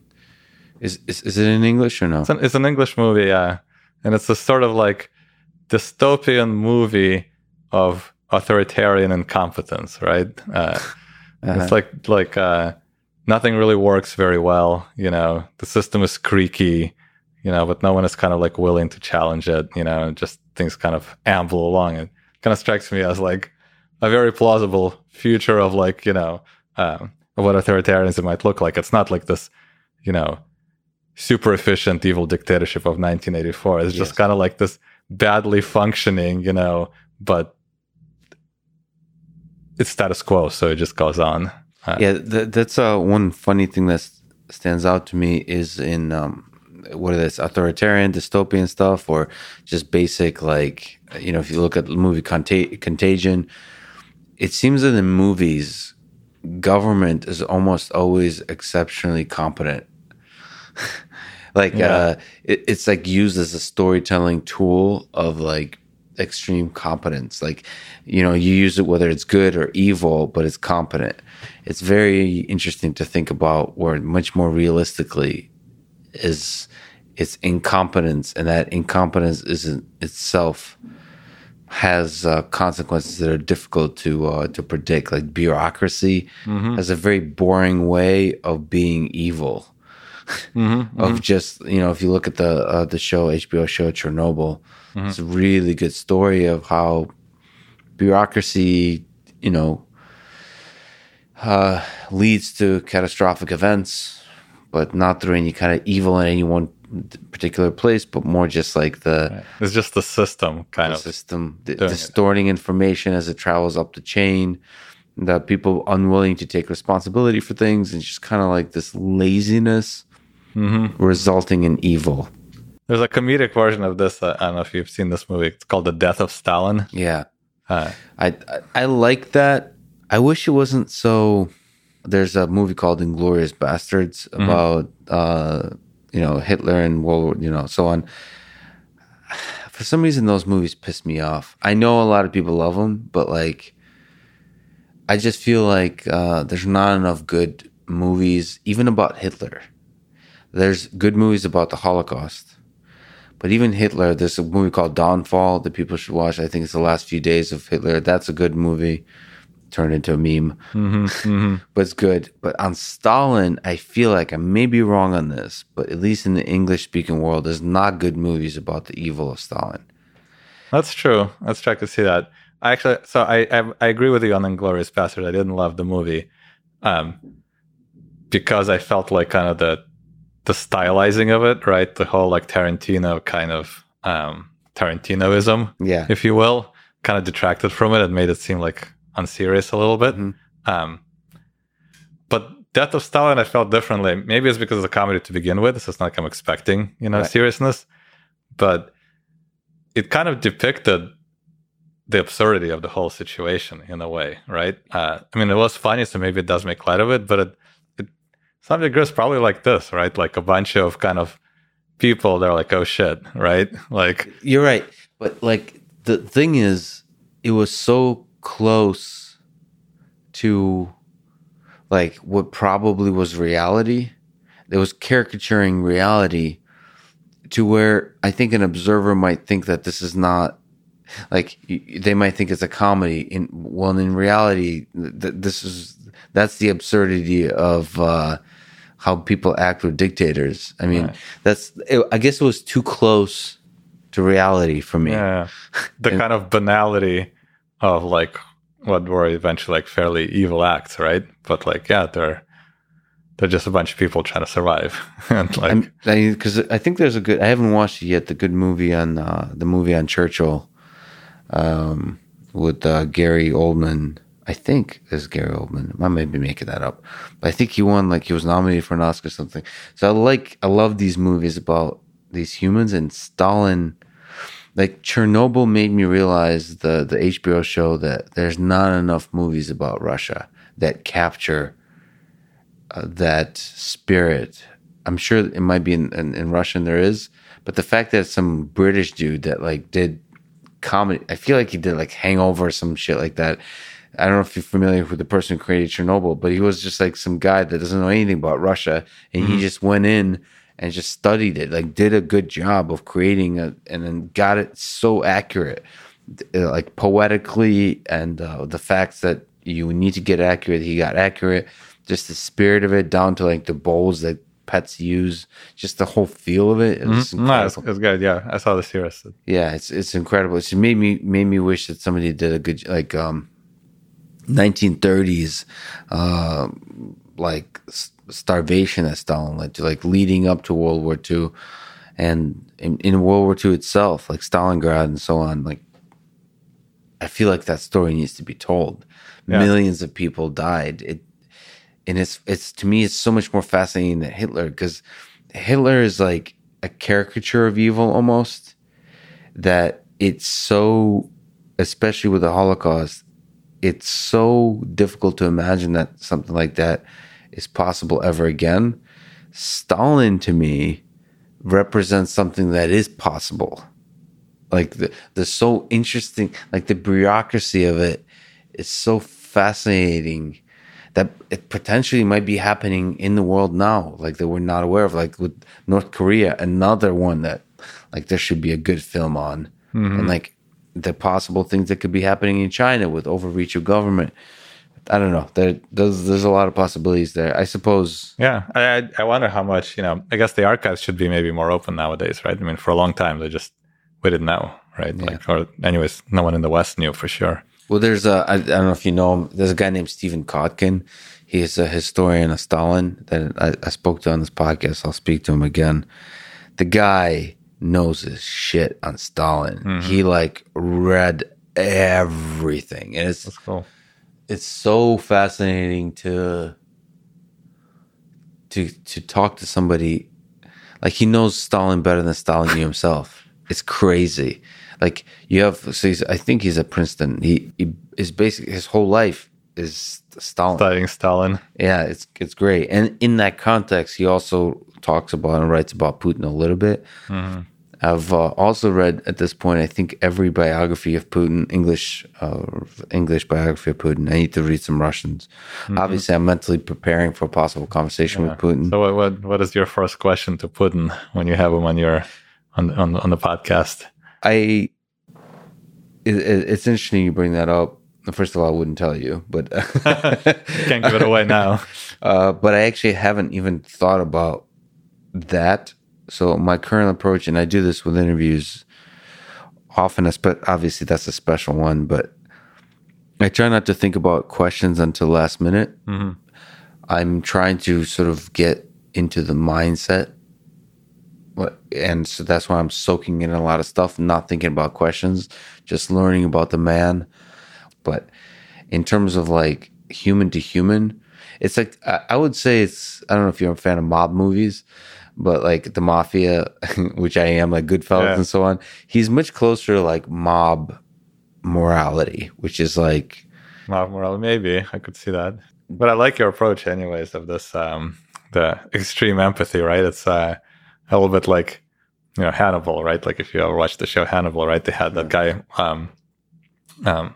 Speaker 1: is is, is it in English or no?
Speaker 2: It's an, it's an English movie, yeah, and it's a sort of like dystopian movie of authoritarian incompetence, right? Uh, uh-huh. It's like like uh, nothing really works very well. You know, the system is creaky you know, but no one is kind of like willing to challenge it, you know, and just things kind of amble along. It kind of strikes me as like a very plausible future of like, you know, um, what authoritarianism might look like. It's not like this, you know, super efficient evil dictatorship of 1984. It's just kind of like this badly functioning, you know, but it's status quo, so it just goes on.
Speaker 1: Uh, yeah, th- that's uh, one funny thing that stands out to me is in um, what is this authoritarian dystopian stuff or just basic like you know if you look at the movie Contag- contagion it seems that in movies government is almost always exceptionally competent like yeah. uh it, it's like used as a storytelling tool of like extreme competence like you know you use it whether it's good or evil but it's competent it's very interesting to think about where much more realistically is its incompetence, and that incompetence isn't itself has uh, consequences that are difficult to uh, to predict. Like bureaucracy mm-hmm. has a very boring way of being evil. Mm-hmm, of mm-hmm. just you know, if you look at the uh, the show HBO show Chernobyl, mm-hmm. it's a really good story of how bureaucracy, you know, uh, leads to catastrophic events, but not through any kind of evil in any one particular place, but more just like the
Speaker 2: right. it's just the system kind
Speaker 1: the
Speaker 2: of
Speaker 1: system distorting it. information as it travels up the chain. That people unwilling to take responsibility for things and just kind of like this laziness mm-hmm. resulting in evil.
Speaker 2: There's a comedic version of this. Uh, I don't know if you've seen this movie. It's called The Death of Stalin.
Speaker 1: Yeah, uh, I, I I like that. I wish it wasn't so. There's a movie called Inglourious Basterds mm-hmm. about mm-hmm. uh, you know Hitler and World War, you know so on. For some reason, those movies piss me off. I know a lot of people love them, but like, I just feel like uh, there's not enough good movies, even about Hitler. There's good movies about the Holocaust, but even Hitler, there's a movie called Downfall that people should watch. I think it's the last few days of Hitler. That's a good movie. Turned into a meme, mm-hmm, mm-hmm. but it's good. But on Stalin, I feel like I may be wrong on this, but at least in the English speaking world, there's not good movies about the evil of Stalin.
Speaker 2: That's true. Let's I to see that. I actually, so I, I, I agree with you on Inglourious Basterd. I didn't love the movie, um, because I felt like kind of the the stylizing of it, right? The whole like Tarantino kind of um, Tarantinoism,
Speaker 1: yeah,
Speaker 2: if you will, kind of detracted from it and made it seem like unserious a little bit. Mm-hmm. Um, but Death of Stalin, I felt differently. Maybe it's because it's a comedy to begin with, so it's not like I'm expecting, you know, right. seriousness. But it kind of depicted the absurdity of the whole situation in a way, right? Uh, I mean, it was funny, so maybe it does make light of it, but it something goes probably like this, right? Like a bunch of kind of people, they're like, oh shit, right? Like,
Speaker 1: you're right. But like, the thing is, it was so close to like what probably was reality. It was caricaturing reality to where I think an observer might think that this is not like they might think it's a comedy in well in reality th- this is that's the absurdity of uh how people act with dictators. I mean, right. that's it, I guess it was too close to reality for me.
Speaker 2: Yeah, the and, kind of banality of like what were eventually like fairly evil acts, right? But like, yeah, they're they're just a bunch of people trying to survive, and like
Speaker 1: because I, I, think there's a good. I haven't watched it yet. The good movie on uh, the movie on Churchill, um, with uh, Gary Oldman I think is Gary Oldman. I may be making that up, but I think he won like he was nominated for an Oscar or something. So I like I love these movies about these humans and Stalin. Like Chernobyl made me realize the the HBO show that there's not enough movies about Russia that capture uh, that spirit. I'm sure it might be in, in, in Russian there is, but the fact that some British dude that like did comedy, I feel like he did like Hangover or some shit like that I don't know if you're familiar with the person who created Chernobyl, but he was just like some guy that doesn't know anything about Russia, and mm-hmm. he just went in and just studied it, like did a good job of creating it, and then got it so accurate, uh, like poetically, and uh, the facts that you need to get accurate, he got accurate. Just the spirit of it, down to like the bowls that pets use, just the whole feel of it.
Speaker 2: It's mm-hmm. no, it's, it's, good. Yeah, I saw the series.
Speaker 1: Yeah, it's it's incredible. It made me made me wish that somebody did a good like um 1930s, uh, like starvation that Stalin led to, like leading up to World War II, and in, in, World War II itself, like Stalingrad and so on. Like, I feel like that story needs to be told. Yeah. Millions of people died. It, and it's it's to me, it's so much more fascinating than Hitler because Hitler is like a caricature of evil almost. That it's so, especially with the Holocaust, it's so difficult to imagine that something like that is possible ever again. Stalin to me represents something that is possible. Like the the so interesting, like the bureaucracy of it is so fascinating that it potentially might be happening in the world now, like that we're not aware of. Like with North Korea, another one that like there should be a good film on, mm-hmm. and like the possible things that could be happening in China with overreach of government. I don't know. There, there's there's a lot of possibilities there. I suppose.
Speaker 2: Yeah, I I wonder how much you know. I guess the archives should be maybe more open nowadays, right? I mean, for a long time they just we didn't know, right? Yeah. Like, or anyways, no one in the West knew for sure.
Speaker 1: Well, there's a I, I don't know if you know him. There's a guy named Stephen Kotkin. He is a historian of Stalin that I, I spoke to on this podcast. I'll speak to him again. The guy knows his shit on Stalin. Mm-hmm. He like read everything, and it's
Speaker 2: cool.
Speaker 1: It's so fascinating to to to talk to somebody like he knows Stalin better than Stalin knew himself. It's crazy. Like you have, so he's, I think he's at Princeton. He, he is basically his whole life is Stalin.
Speaker 2: Studying Stalin.
Speaker 1: Yeah, it's it's great. And in that context, he also talks about and writes about Putin a little bit. Mm-hmm. I've uh, also read at this point, I think every biography of Putin, English uh, English biography of Putin. I need to read some Russians. Mm-hmm. Obviously, I'm mentally preparing for a possible conversation yeah. with Putin.
Speaker 2: So, what, what what is your first question to Putin when you have him on your on on, on the podcast?
Speaker 1: I it, it's interesting you bring that up. First of all, I wouldn't tell you, but
Speaker 2: can't give it away now.
Speaker 1: Uh, but I actually haven't even thought about that so my current approach, and I do this with interviews often, but obviously that's a special one. But I try not to think about questions until last minute. Mm-hmm. I'm trying to sort of get into the mindset, and so that's why I'm soaking in a lot of stuff, not thinking about questions, just learning about the man. But in terms of like human to human, it's like I would say it's I don't know if you're a fan of mob movies, but like the mafia, which I am, like Goodfellas yeah. and so on, he's much closer to like mob morality, which is like
Speaker 2: mob morality. Maybe I could see that, but I like your approach, anyways, of this um the extreme empathy. Right? It's uh, a little bit like you know Hannibal, right? Like if you ever watched the show Hannibal, right? They had that guy. um um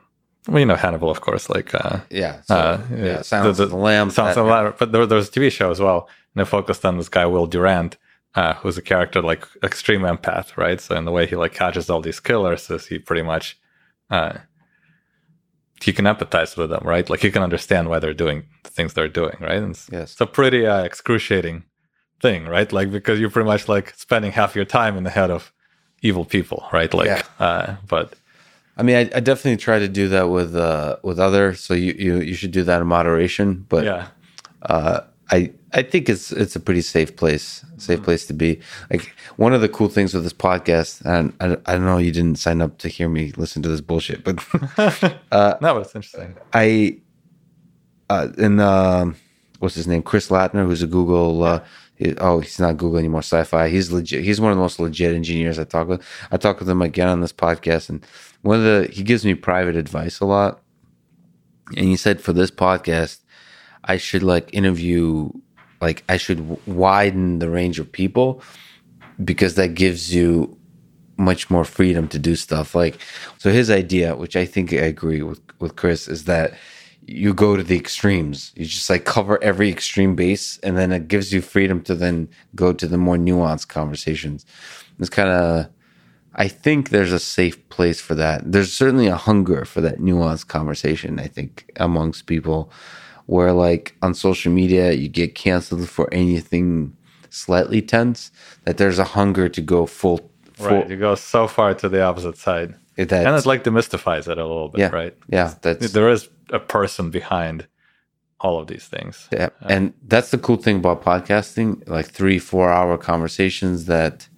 Speaker 2: well, you know Hannibal, of course. Like, uh,
Speaker 1: yeah, so, uh, yeah, Silence the, the, of the Lamb.
Speaker 2: Sounds of the Lamb. But there, there was a TV show as well, and they focused on this guy Will Durant, uh, who's a character like extreme empath, right? So in the way he like catches all these killers, is he pretty much uh, he can empathize with them, right? Like he can understand why they're doing the things they're doing, right? And it's, yes. it's a pretty uh, excruciating thing, right? Like because you're pretty much like spending half your time in the head of evil people, right? Like, yeah. uh, but
Speaker 1: I mean, I, I, definitely try to do that with uh, with other. So you, you you should do that in moderation. But
Speaker 2: yeah,
Speaker 1: uh, I I think it's it's a pretty safe place, safe mm-hmm. place to be. Like one of the cool things with this podcast, and I, I don't know, you didn't sign up to hear me listen to this bullshit, but
Speaker 2: uh, no, it's interesting.
Speaker 1: I uh, and uh, what's his name, Chris Lattner, who's a Google. Uh, he, oh, he's not Google anymore. SiFive. He's legit. He's one of the most legit engineers I talk with. I talk with him again on this podcast, and one of the he gives me private advice a lot. And he said for this podcast, I should like interview like I should widen the range of people because that gives you much more freedom to do stuff. Like, so his idea, which I think I agree with with Chris, is that you go to the extremes. You just like cover every extreme base, and then it gives you freedom to then go to the more nuanced conversations. It's kind of, I think there's a safe place for that. There's certainly a hunger for that nuanced conversation. I think amongst people where like on social media you get canceled for anything slightly tense that there's a hunger to go full, full
Speaker 2: right you go so far to the opposite side that, and it like demystifies it a little bit
Speaker 1: yeah,
Speaker 2: right
Speaker 1: yeah that's
Speaker 2: there is a person behind all of these things
Speaker 1: yeah um, and that's the cool thing about podcasting like three four hour conversations that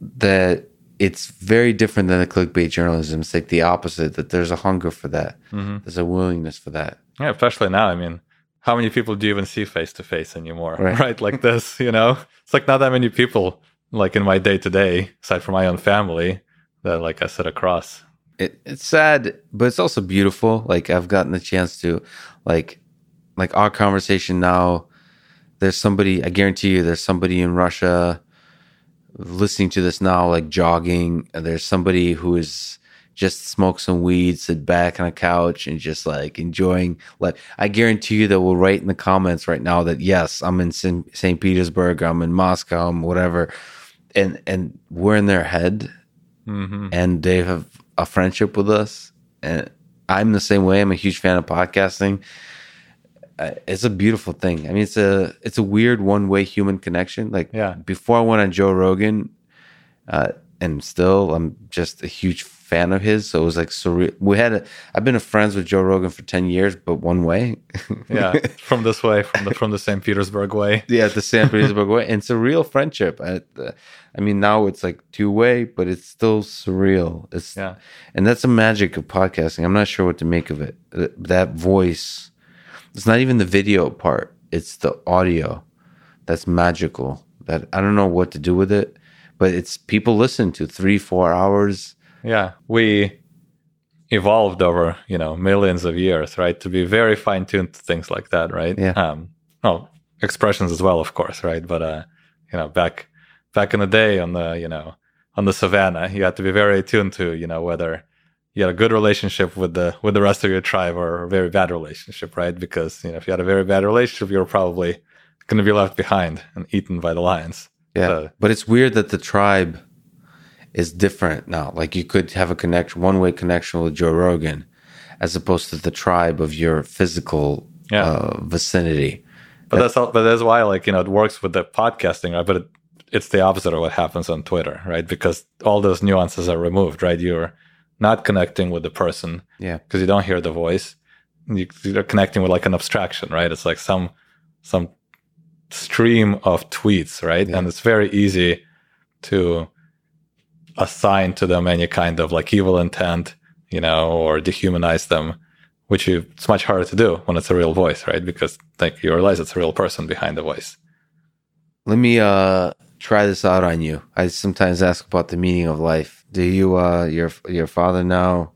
Speaker 1: that it's very different than the clickbait journalism. It's like the opposite, that there's a hunger for that. Mm-hmm. There's a willingness for that.
Speaker 2: Yeah, especially now. I mean, how many people do you even see face to face anymore? Right. right. Like this, you know? It's like not that many people, like in my day to day, aside from my own family, that like I sit across.
Speaker 1: It, it's sad, but it's also beautiful. Like I've gotten the chance to, like, like our conversation now. There's somebody. I guarantee you, there's somebody in Russia listening to this now, like jogging. There's somebody who is just smoke some weed, sit back on a couch, and just like enjoying. Like I guarantee you that we'll write in the comments right now that yes, I'm in St. Petersburg, I'm in Moscow, I'm whatever, and and we're in their head, mm-hmm. and they have a friendship with us, and I'm the same way. I'm a huge fan of podcasting it's a beautiful thing. I mean, it's a it's a weird one way human connection. Like
Speaker 2: yeah.
Speaker 1: before I went on Joe Rogan, uh, and still I'm just a huge fan of his. So it was like surreal. We had a, I've been a friends with Joe Rogan for ten years, but one way.
Speaker 2: yeah, from this way, from the from the St. Petersburg way.
Speaker 1: Yeah, the St. Petersburg way, and it's a real friendship. I, uh, I mean, now it's like two way, but it's still surreal. It's
Speaker 2: yeah,
Speaker 1: and that's the magic of podcasting. I'm not sure what to make of it. That voice it's not even the video part, it's the audio that's magical. that I don't know what to do with it, but it's people listen to three, four hours.
Speaker 2: Yeah, we evolved over you know millions of years, right, to be very fine tuned to things like that, right?
Speaker 1: Yeah.
Speaker 2: Um, well, expressions as well, of course, right? But uh, you know, back back in the day on the you know on the savannah, you had to be very attuned to you know whether you had a good relationship with the with the rest of your tribe or a very bad relationship, right? Because you know if you had a very bad relationship, you were probably going to be left behind and eaten by the lions.
Speaker 1: Yeah, so, but it's weird that the tribe is different now. Like you could have a connection, one way connection with Joe Rogan, as opposed to the tribe of your physical yeah. uh, vicinity.
Speaker 2: But that's all, but that's why like you know it works with the podcasting, right? But it, it's the opposite of what happens on Twitter, right? Because all those nuances are removed, right? You're not connecting with the person,
Speaker 1: yeah,
Speaker 2: because you don't hear the voice. You're connecting with like an abstraction, right? It's like some some stream of tweets, right? Yeah. And it's very easy to assign to them any kind of like evil intent, you know, or dehumanize them, which you, it's much harder to do when it's a real voice, right? Because like you realize it's a real person behind the voice.
Speaker 1: Let me uh try this out on you. I sometimes ask about the meaning of life. Do you uh your your father now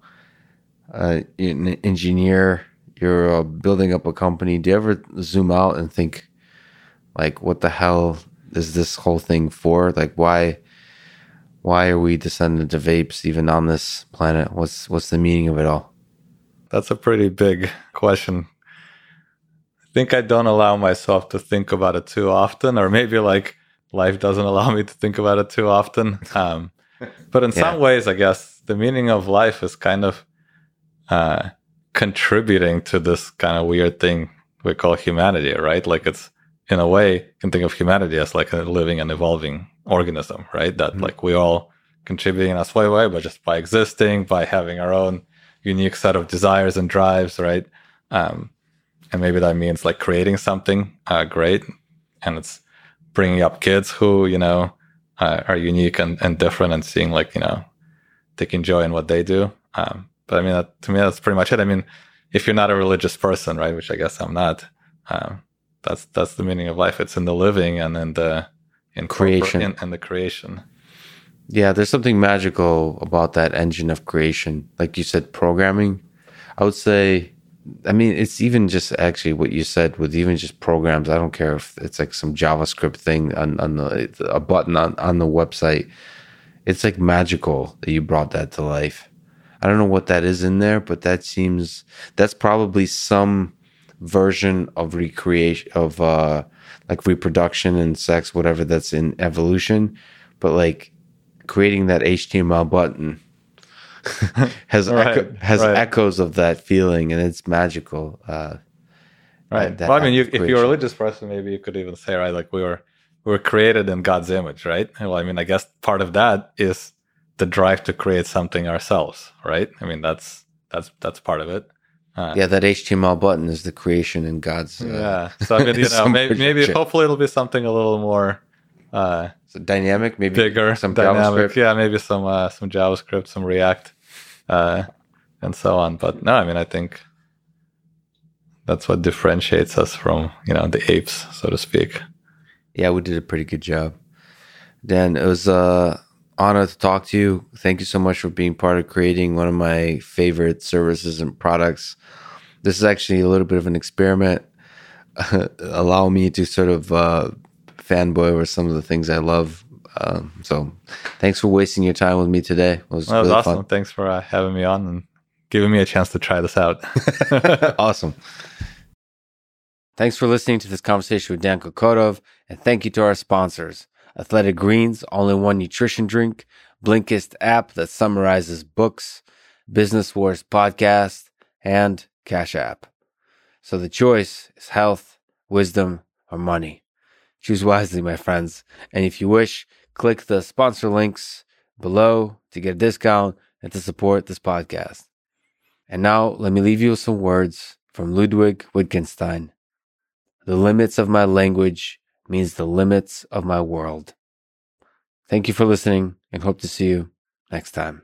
Speaker 1: uh an engineer, you're uh, building up a company. Do you ever zoom out and think like what the hell is this whole thing for? Like why why are we descended of apes even on this planet? What's what's the meaning of it all?
Speaker 2: That's a pretty big question. I think I don't allow myself to think about it too often, or maybe like life doesn't allow me to think about it too often. Um, but in yeah. some ways, I guess the meaning of life is kind of uh, contributing to this kind of weird thing we call humanity, right? Like it's in a way, you can think of humanity as like a living and evolving organism, right? That mm-hmm. like we all contributing in a slight way, but just by existing, by having our own unique set of desires and drives, right? Um, and maybe that means like creating something uh, great, and it's bringing up kids who you know uh, are unique and, and different, and seeing like you know taking joy in what they do. Um, but I mean, that, to me, that's pretty much it. I mean, if you're not a religious person, right, which I guess I'm not, um, that's that's the meaning of life. It's in the living and in the in
Speaker 1: creation
Speaker 2: and in the creation.
Speaker 1: Yeah, there's something magical about that engine of creation. Like you said, programming. I would say, I mean, it's even just actually what you said with even just programs. I don't care if it's like some JavaScript thing on, on the a button on, on the website. It's like magical that you brought that to life. I don't know what that is in there, but that seems that's probably some version of recreation of uh like reproduction and sex whatever that's in evolution but like creating that html button has right, echo, has right. echoes of that feeling and it's magical uh
Speaker 2: right. that, well i mean you, if you're a religious person maybe you could even say right like we were we were created in god's image right? Well i mean i guess part of that is the drive to create something ourselves right? I mean that's that's that's part of it.
Speaker 1: Uh, yeah, that HTML button is the creation in God's.
Speaker 2: Uh, yeah, so I mean, you know, maybe, maybe, hopefully it'll be something a little more uh,
Speaker 1: so dynamic, maybe
Speaker 2: bigger, some dynamic. JavaScript. Yeah, maybe some uh, some JavaScript, some React, uh, and so on. But no, I mean, I think that's what differentiates us from you know the apes, so to speak.
Speaker 1: Yeah, we did a pretty good job. Dan, it was uh honor to talk to you. Thank you so much for being part of creating one of my favorite services and products. This is actually a little bit of an experiment. Allow me to sort of uh, fanboy over some of the things I love. Um, so, thanks for wasting your time with me today. It
Speaker 2: was, that was awesome. Fun. Thanks for uh, having me on and giving me a chance to try this out.
Speaker 1: awesome. Thanks for listening to this conversation with Dan Kokotov, and thank you to our sponsors. Athletic Greens, Only One Nutrition Drink, Blinkist app that summarizes books, Business Wars podcast, and Cash App. So the choice is health, wisdom, or money. Choose wisely, my friends. And if you wish, click the sponsor links below to get a discount and to support this podcast. And now let me leave you with some words from Ludwig Wittgenstein. The limits of my language means the limits of my world. Thank you for listening and hope to see you next time.